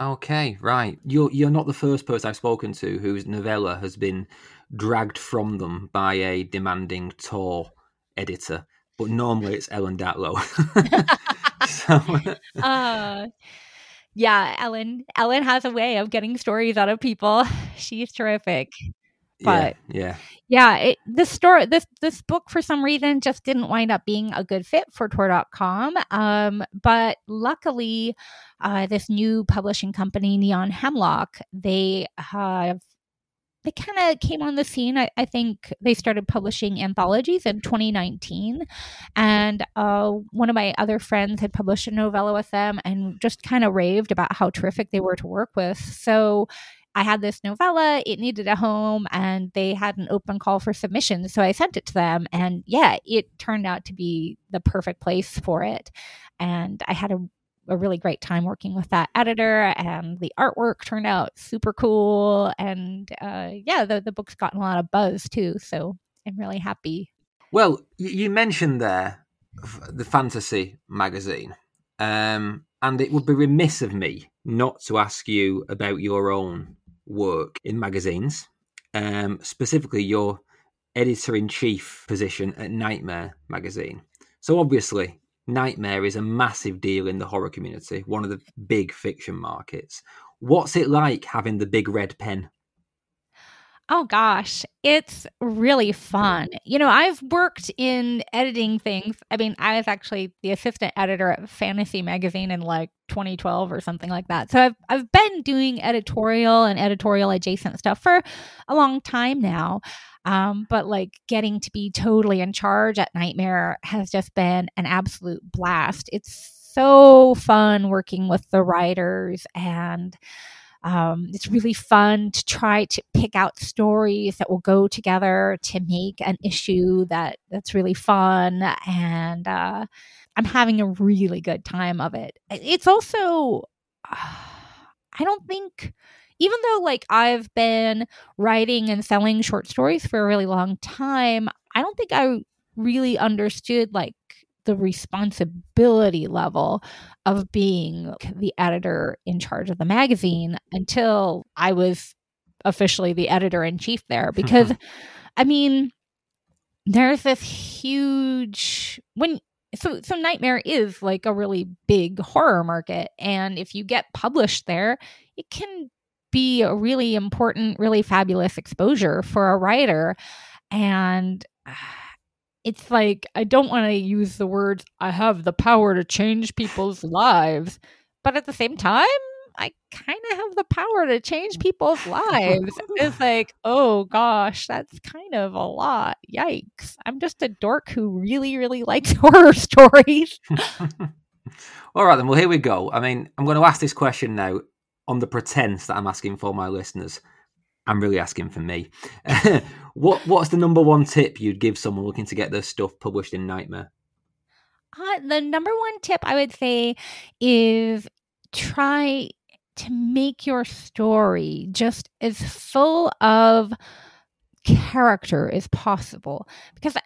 Speaker 1: Okay, right. You're you're not the first person I've spoken to whose novella has been dragged from them by a demanding Tor editor but normally it's Ellen Datlow. *laughs*
Speaker 2: so, *laughs* uh, yeah, Ellen. Ellen has a way of getting stories out of people. She's terrific. But
Speaker 1: yeah,
Speaker 2: yeah, yeah it, this story, this this book, for some reason, just didn't wind up being a good fit for Tor.com. Um, but luckily, uh, this new publishing company, Neon Hemlock, they have they kind of came on the scene. I, I, think they started publishing anthologies in 2019. And uh, one of my other friends had published a novella with them and just kind of raved about how terrific they were to work with. So I had this novella, it needed a home, and they had an open call for submissions. So I sent it to them. And yeah, it turned out to be the perfect place for it. And I had a a really great time working with that editor and the artwork turned out super cool and uh, yeah the, the book's gotten a lot of buzz too so i'm really happy.
Speaker 1: Well you mentioned there the fantasy magazine um, and it would be remiss of me not to ask you about your own work in magazines um, specifically your editor-in-chief position at nightmare magazine. So obviously Nightmare is a massive deal in the horror community, one of the big fiction markets. What's it like having the big red pen?
Speaker 2: Oh gosh, it's really fun. You know, I've worked in editing things. I mean, I was actually the assistant editor at Fantasy Magazine in like 2012 or something like that. So I've I've been doing editorial and editorial adjacent stuff for a long time now. Um, but like getting to be totally in charge at Nightmare has just been an absolute blast. It's so fun working with the writers and um, it's really fun to try to pick out stories that will go together to make an issue that that's really fun and uh, i'm having a really good time of it. It's also uh, *sighs* i don't think even though like I've been writing and selling short stories for a really long time, I don't think I really understood like the responsibility level of being the editor in charge of the magazine until I was officially the editor in chief there *laughs* because I mean there's this huge when so so Nightmare is like a really big horror market, and if you get published there, it can be a really important, really fabulous exposure for a writer, and. Ah, It's like I don't want to use the words I have the power to change people's lives, but at the same time, I kind of have the power to change people's lives. it's *laughs* like, oh gosh, that's kind of a lot. Yikes. I'm just a dork who really, really likes *laughs* horror stories. *laughs*
Speaker 1: All right, then. Well, here we go. I mean, I'm going to ask this question now on the pretense that I'm asking for my listeners. I'm really asking for me. What What's the number one tip you'd give someone looking to get their stuff published in Nightmare?
Speaker 2: Uh, the number one tip I would say is try to make your story just as full of character as possible because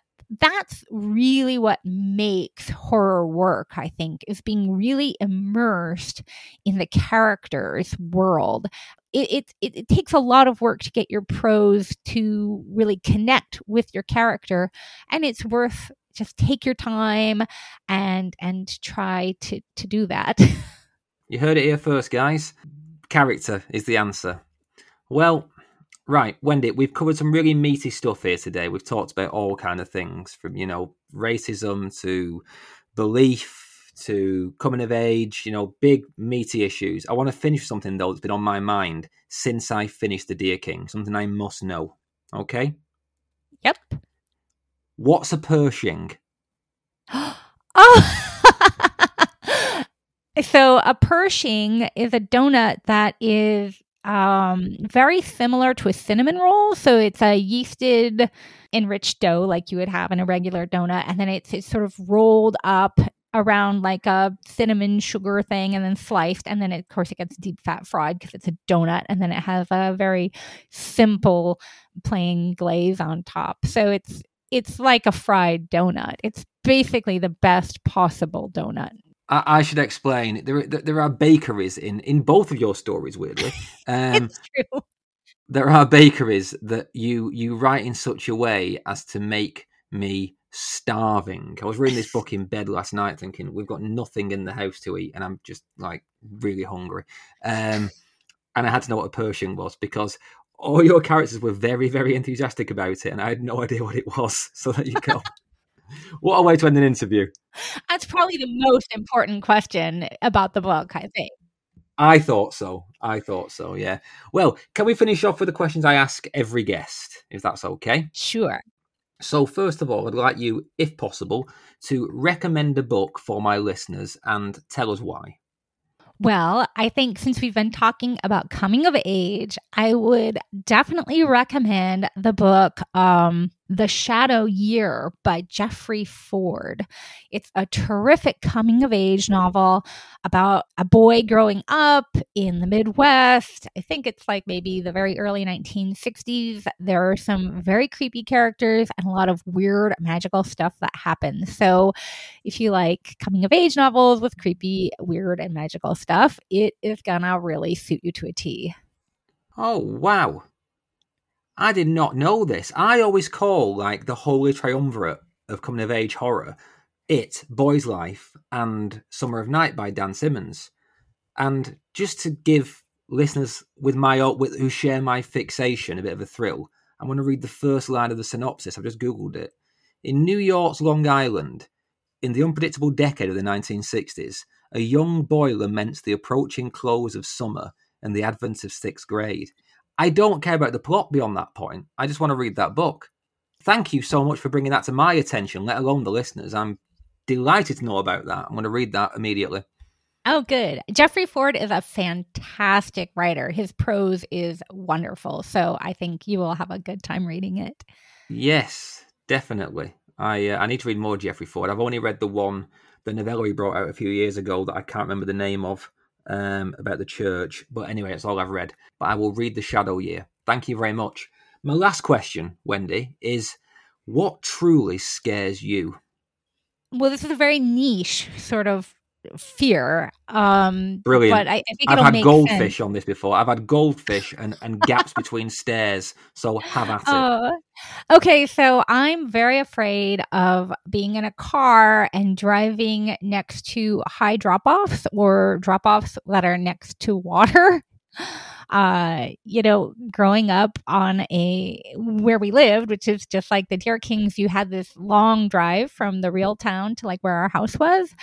Speaker 2: that's really what makes horror work i think is being really immersed in the character's world it, it, it, takes a lot of work to get your prose to really connect with your character and it's worth just take your time and and try to to do that *laughs*
Speaker 1: You heard it here first, guys. Character is the answer. Well, right, Wendy, we've covered some really meaty stuff here today. We've talked about all kind of things from, you know, racism to belief to coming of age, you know, big meaty issues. I want to finish something though that's been on my mind since I finished The Deer King, something I must know. Okay?
Speaker 2: Yep.
Speaker 1: What's a Pershing? *gasps*
Speaker 2: oh *laughs* so a Pershing is a donut that is um, very similar to a cinnamon roll. So it's a yeasted enriched dough like you would have in a regular donut, and then it's, it's sort of rolled up around like a cinnamon sugar thing and then sliced and then it, of course it gets deep fat fried because it's a donut and then it has a very simple plain glaze on top so it's it's like a fried donut it's basically the best possible donut
Speaker 1: I, I should explain. There, there are bakeries in in both of your stories. Weirdly, *laughs*
Speaker 2: um, it's true.
Speaker 1: There are bakeries that you you write in such a way as to make me starving. I was reading this book in bed last night, thinking we've got nothing in the house to eat, and I'm just like really hungry. Um, and I had to know what a Pershing was because all your characters were very, very enthusiastic about it, and I had no idea what it was. *laughs* So there you go. what a way to end an interview.
Speaker 2: That's probably the most important question about the book, I think.
Speaker 1: I thought so. I thought so, yeah. Well, can we finish off with the questions I ask every guest, if that's okay?
Speaker 2: Sure.
Speaker 1: So, first of all, I'd like you, if possible, to recommend a book for my listeners and tell us why.
Speaker 2: Well, I think since we've been talking about coming of age, I would definitely recommend the book um, The Shadow Year by Jeffrey Ford. It's a terrific coming of age novel about a boy growing up in the Midwest. I think it's like maybe the very early 1960s. There are some very creepy characters and a lot of weird magical stuff that happens. So, if you like coming of age novels with creepy, weird, and magical stuff, it is gonna really suit you to a T.
Speaker 1: Oh, wow. I did not know this. I always call like the holy triumvirate of coming of age horror it, Boy's Life, and Summer of Night by Dan Simmons. And just to give listeners with my with, who share my fixation a bit of a thrill, I'm going to read the first line of the synopsis. I've just googled it. In New York's Long Island, in the unpredictable decade of the 1960s, a young boy laments the approaching close of summer and the advent of sixth grade. I don't care about the plot beyond that point. I just want to read that book. Thank you so much for bringing that to my attention, let alone the listeners. I'm delighted to know about that. I'm going to read that immediately.
Speaker 2: Oh, good. Jeffrey Ford is a fantastic writer. His prose is wonderful. So I think you will have a good time reading it.
Speaker 1: Yes, definitely. I uh, I need to read more Jeffrey Ford. I've only read the one, the novella he brought out a few years ago that I can't remember the name of um, about the church. But anyway, it's all I've read. But I will read The Shadow Year. Thank you very much. My last question, Wendy, is what truly scares you?
Speaker 2: Well, this is a very niche sort of fear. Um,
Speaker 1: Brilliant.
Speaker 2: But I, I think
Speaker 1: I've had goldfish
Speaker 2: sense.
Speaker 1: on this before. I've had goldfish and, and gaps between stairs. So have at it.
Speaker 2: Oh, okay. So I'm very afraid of being in a car and driving next to high drop offs or drop offs that are next to water. *laughs* Uh, you know, growing up on a where we lived, which is just like the Deer Kings, you had this long drive from the real town to like where our house was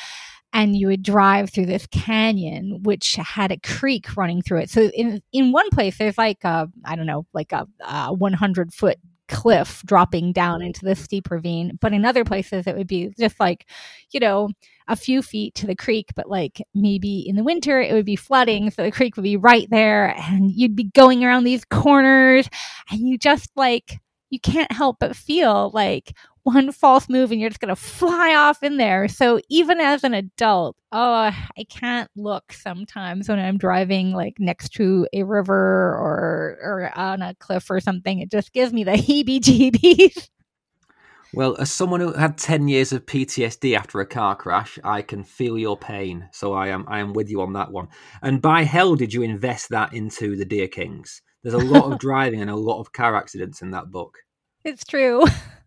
Speaker 2: and you would drive through this canyon which had a creek running through it. So in in one place there's like a i don't know like a, a 100 foot cliff dropping down into the steep ravine. But in other places it would be just like you know a few feet to the creek but like maybe in the winter it would be flooding so the creek would be right there and you'd be going around these corners and you just like you can't help but feel like one false move and you're just going to fly off in there. So even as an adult, oh, I can't look sometimes when I'm driving like next to a river or or on a cliff or something. It just gives me the heebie-jeebies. *laughs*
Speaker 1: Well, as someone who had ten years of PTSD after a car crash, I can feel your pain. So I am I am with you on that one. And by hell did you invest that into the Deer Kings? There's a lot of *laughs* driving and a lot of car accidents in that book.
Speaker 2: It's true. *laughs*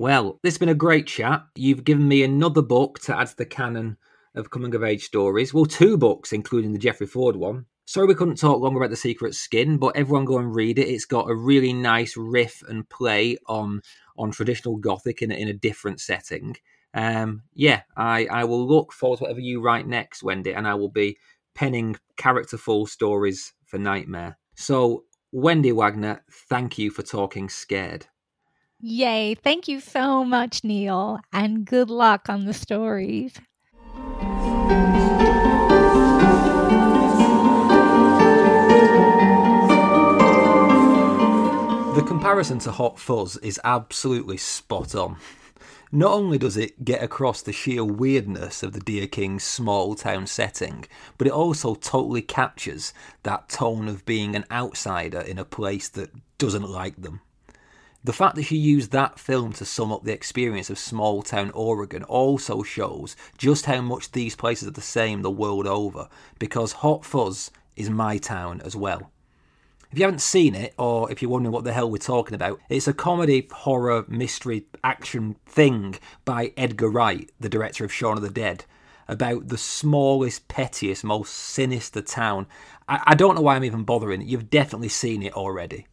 Speaker 1: Well, this has been a great chat. You've given me another book to add to the canon of coming of age stories. Well, two books, including the Jeffrey Ford one. Sorry we couldn't talk longer about The Secret Skin, but everyone go and read it. It's got a really nice riff and play on on traditional Gothic in a, in a different setting. Um, yeah, I, I will look forward to whatever you write next, Wendy, and I will be penning characterful stories for Nightmare. So, Wendy Wagner, thank you for talking scared.
Speaker 2: Yay. Thank you so much, Neil, and good luck on the stories.
Speaker 1: The comparison to Hot Fuzz is absolutely spot on. Not only does it get across the sheer weirdness of the Deer King's small town setting, but it also totally captures that tone of being an outsider in a place that doesn't like them. The fact that she used that film to sum up the experience of small town Oregon also shows just how much these places are the same the world over, because Hot Fuzz is my town as well. If you haven't seen it, or if you're wondering what the hell we're talking about, it's a comedy, horror, mystery, action thing by Edgar Wright, the director of Shaun of the Dead, about the smallest, pettiest, most sinister town. I, I don't know why I'm even bothering. You've definitely seen it already.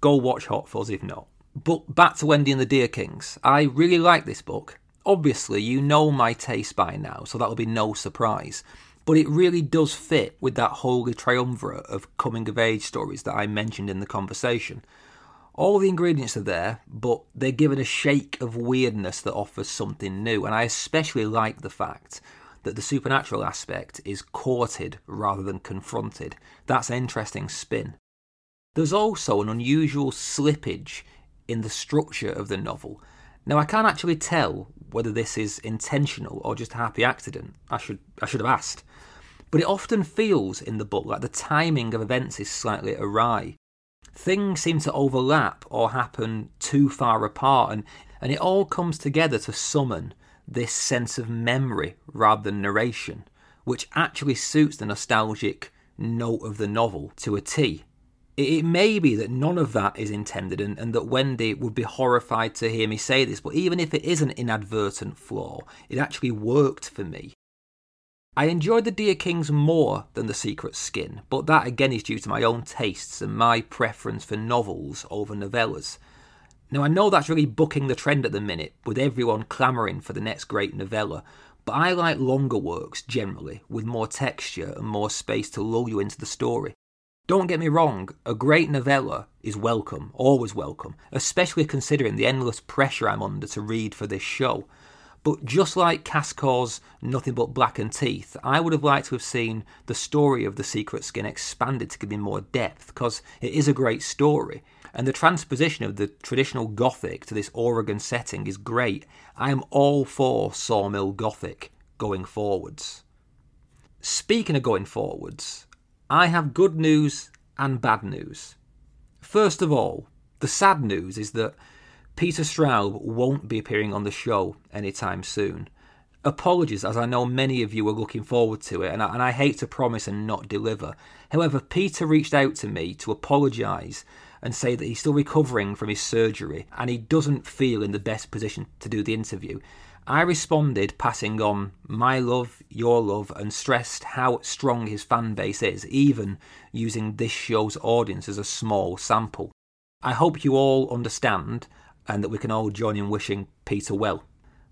Speaker 1: Go watch Hot Fuzz if not. But back to Wendy and the Deer Kings. I really like this book. Obviously, you know my taste by now, so that'll be no surprise but it really does fit with that holy triumvirate of coming of age stories that I mentioned in the conversation. All the ingredients are there, but they're given a shake of weirdness that offers something new, and I especially like the fact that the supernatural aspect is courted rather than confronted. That's an interesting spin. There's also an unusual slippage in the structure of the novel. Now I can't actually tell whether this is intentional or just a happy accident. I should I should have asked. But it often feels in the book like the timing of events is slightly awry. Things seem to overlap or happen too far apart, and, and it all comes together to summon this sense of memory rather than narration, which actually suits the nostalgic note of the novel to a T. It may be that none of that is intended and, and, that Wendy would be horrified to hear me say this, but even if it is an inadvertent flaw, it actually worked for me. I enjoyed the Deer Kings more than The Secret Skin, but that again is due to my own tastes and my preference for novels over novellas. Now, I know that's really bucking the trend at the minute, with everyone clamouring for the next great novella, but I like longer works generally, with more texture and more space to lull you into the story. Don't get me wrong, a great novella is welcome, always welcome, especially considering the endless pressure I'm under to read for this show. But just like Cass Khaw's Nothing But Blackened Teeth, I would have liked to have seen the story of the Secret Skin expanded to give me more depth, because it is a great story. And the transposition of the traditional Gothic to this Oregon setting is great. I am all for Sawmill Gothic going forwards. Speaking of going forwards, I have good news and bad news. First of all, the sad news is that Peter Straub won't be appearing on the show anytime soon. Apologies, as I know many of you were looking forward to it, and I, and I hate to promise and not deliver. However, Peter reached out to me to apologise and say that he's still recovering from his surgery and he doesn't feel in the best position to do the interview. I responded, passing on my love, your love, and stressed how strong his fan base is, even using this show's audience as a small sample. I hope you all understand and that we can all join in wishing Peter well.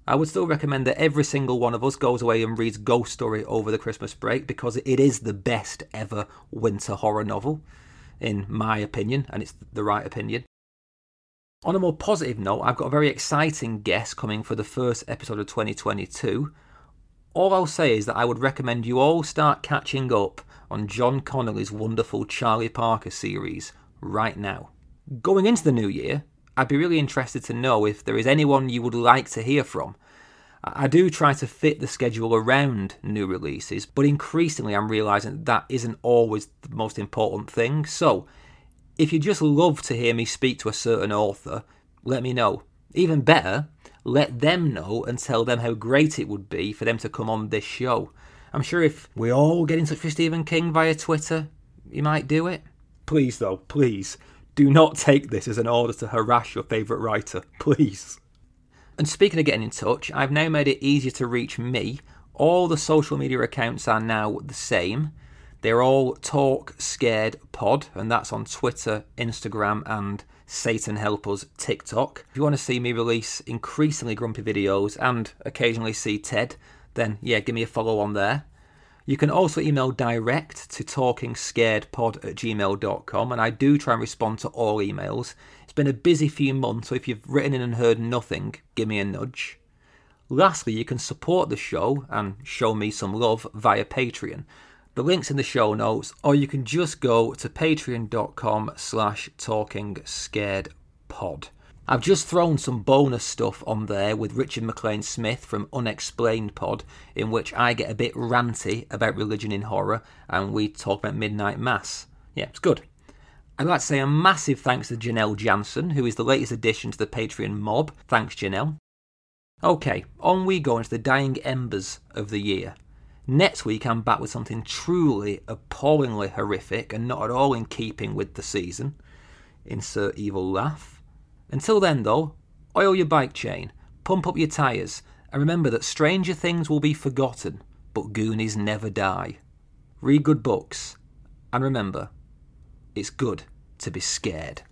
Speaker 1: I would still recommend that every single one of us goes away and reads Ghost Story over the Christmas break because it is the best ever winter horror novel, in my opinion, and it's the right opinion. On a more positive note, I've got a very exciting guest coming for the first episode of 2022. All I'll say is that I would recommend you all start catching up on John Connolly's wonderful Charlie Parker series right now. Going into the new year, I'd be really interested to know if there is anyone you would like to hear from. I do try to fit the schedule around new releases, but increasingly I'm realizing that, that isn't always the most important thing. So, if you just love to hear me speak to a certain author, let me know. Even better, let them know and tell them how great it would be for them to come on this show. I'm sure if we all get in touch with Stephen King via Twitter, he might do it. Please, though, please, do not take this as an order to harass your favourite writer. Please. And speaking of getting in touch, I've now made it easier to reach me. All the social media accounts are now the same. They're all Talk Scared Pod, and that's on Twitter, Instagram, and Satan Help Us TikTok. If you want to see me release increasingly grumpy videos and occasionally see Ted, then yeah, give me a follow on there. You can also email direct to talkingscaredpod at gmail.com, and I do try and respond to all emails. It's been a busy few months, so if you've written in and heard nothing, give me a nudge. Lastly, you can support the show and show me some love via Patreon. The link's in the show notes, or you can just go to patreon.com slash talking scared pod. I've just thrown some bonus stuff on there with Richard MacLean Smith from Unexplained Pod, in which I get a bit ranty about religion in horror and we talk about Midnight Mass. Yeah, it's good. I'd like to say a massive thanks to Janelle Jansen, who is the latest addition to the Patreon mob. Thanks, Janelle. Okay, on we go into the dying embers of the year. Next week, I'm back with something truly appallingly horrific and not at all in keeping with the season. Insert evil laugh. Until then, though, oil your bike chain, pump up your tyres, and remember that stranger things will be forgotten, but Goonies never die. Read good books, and remember, it's good to be scared.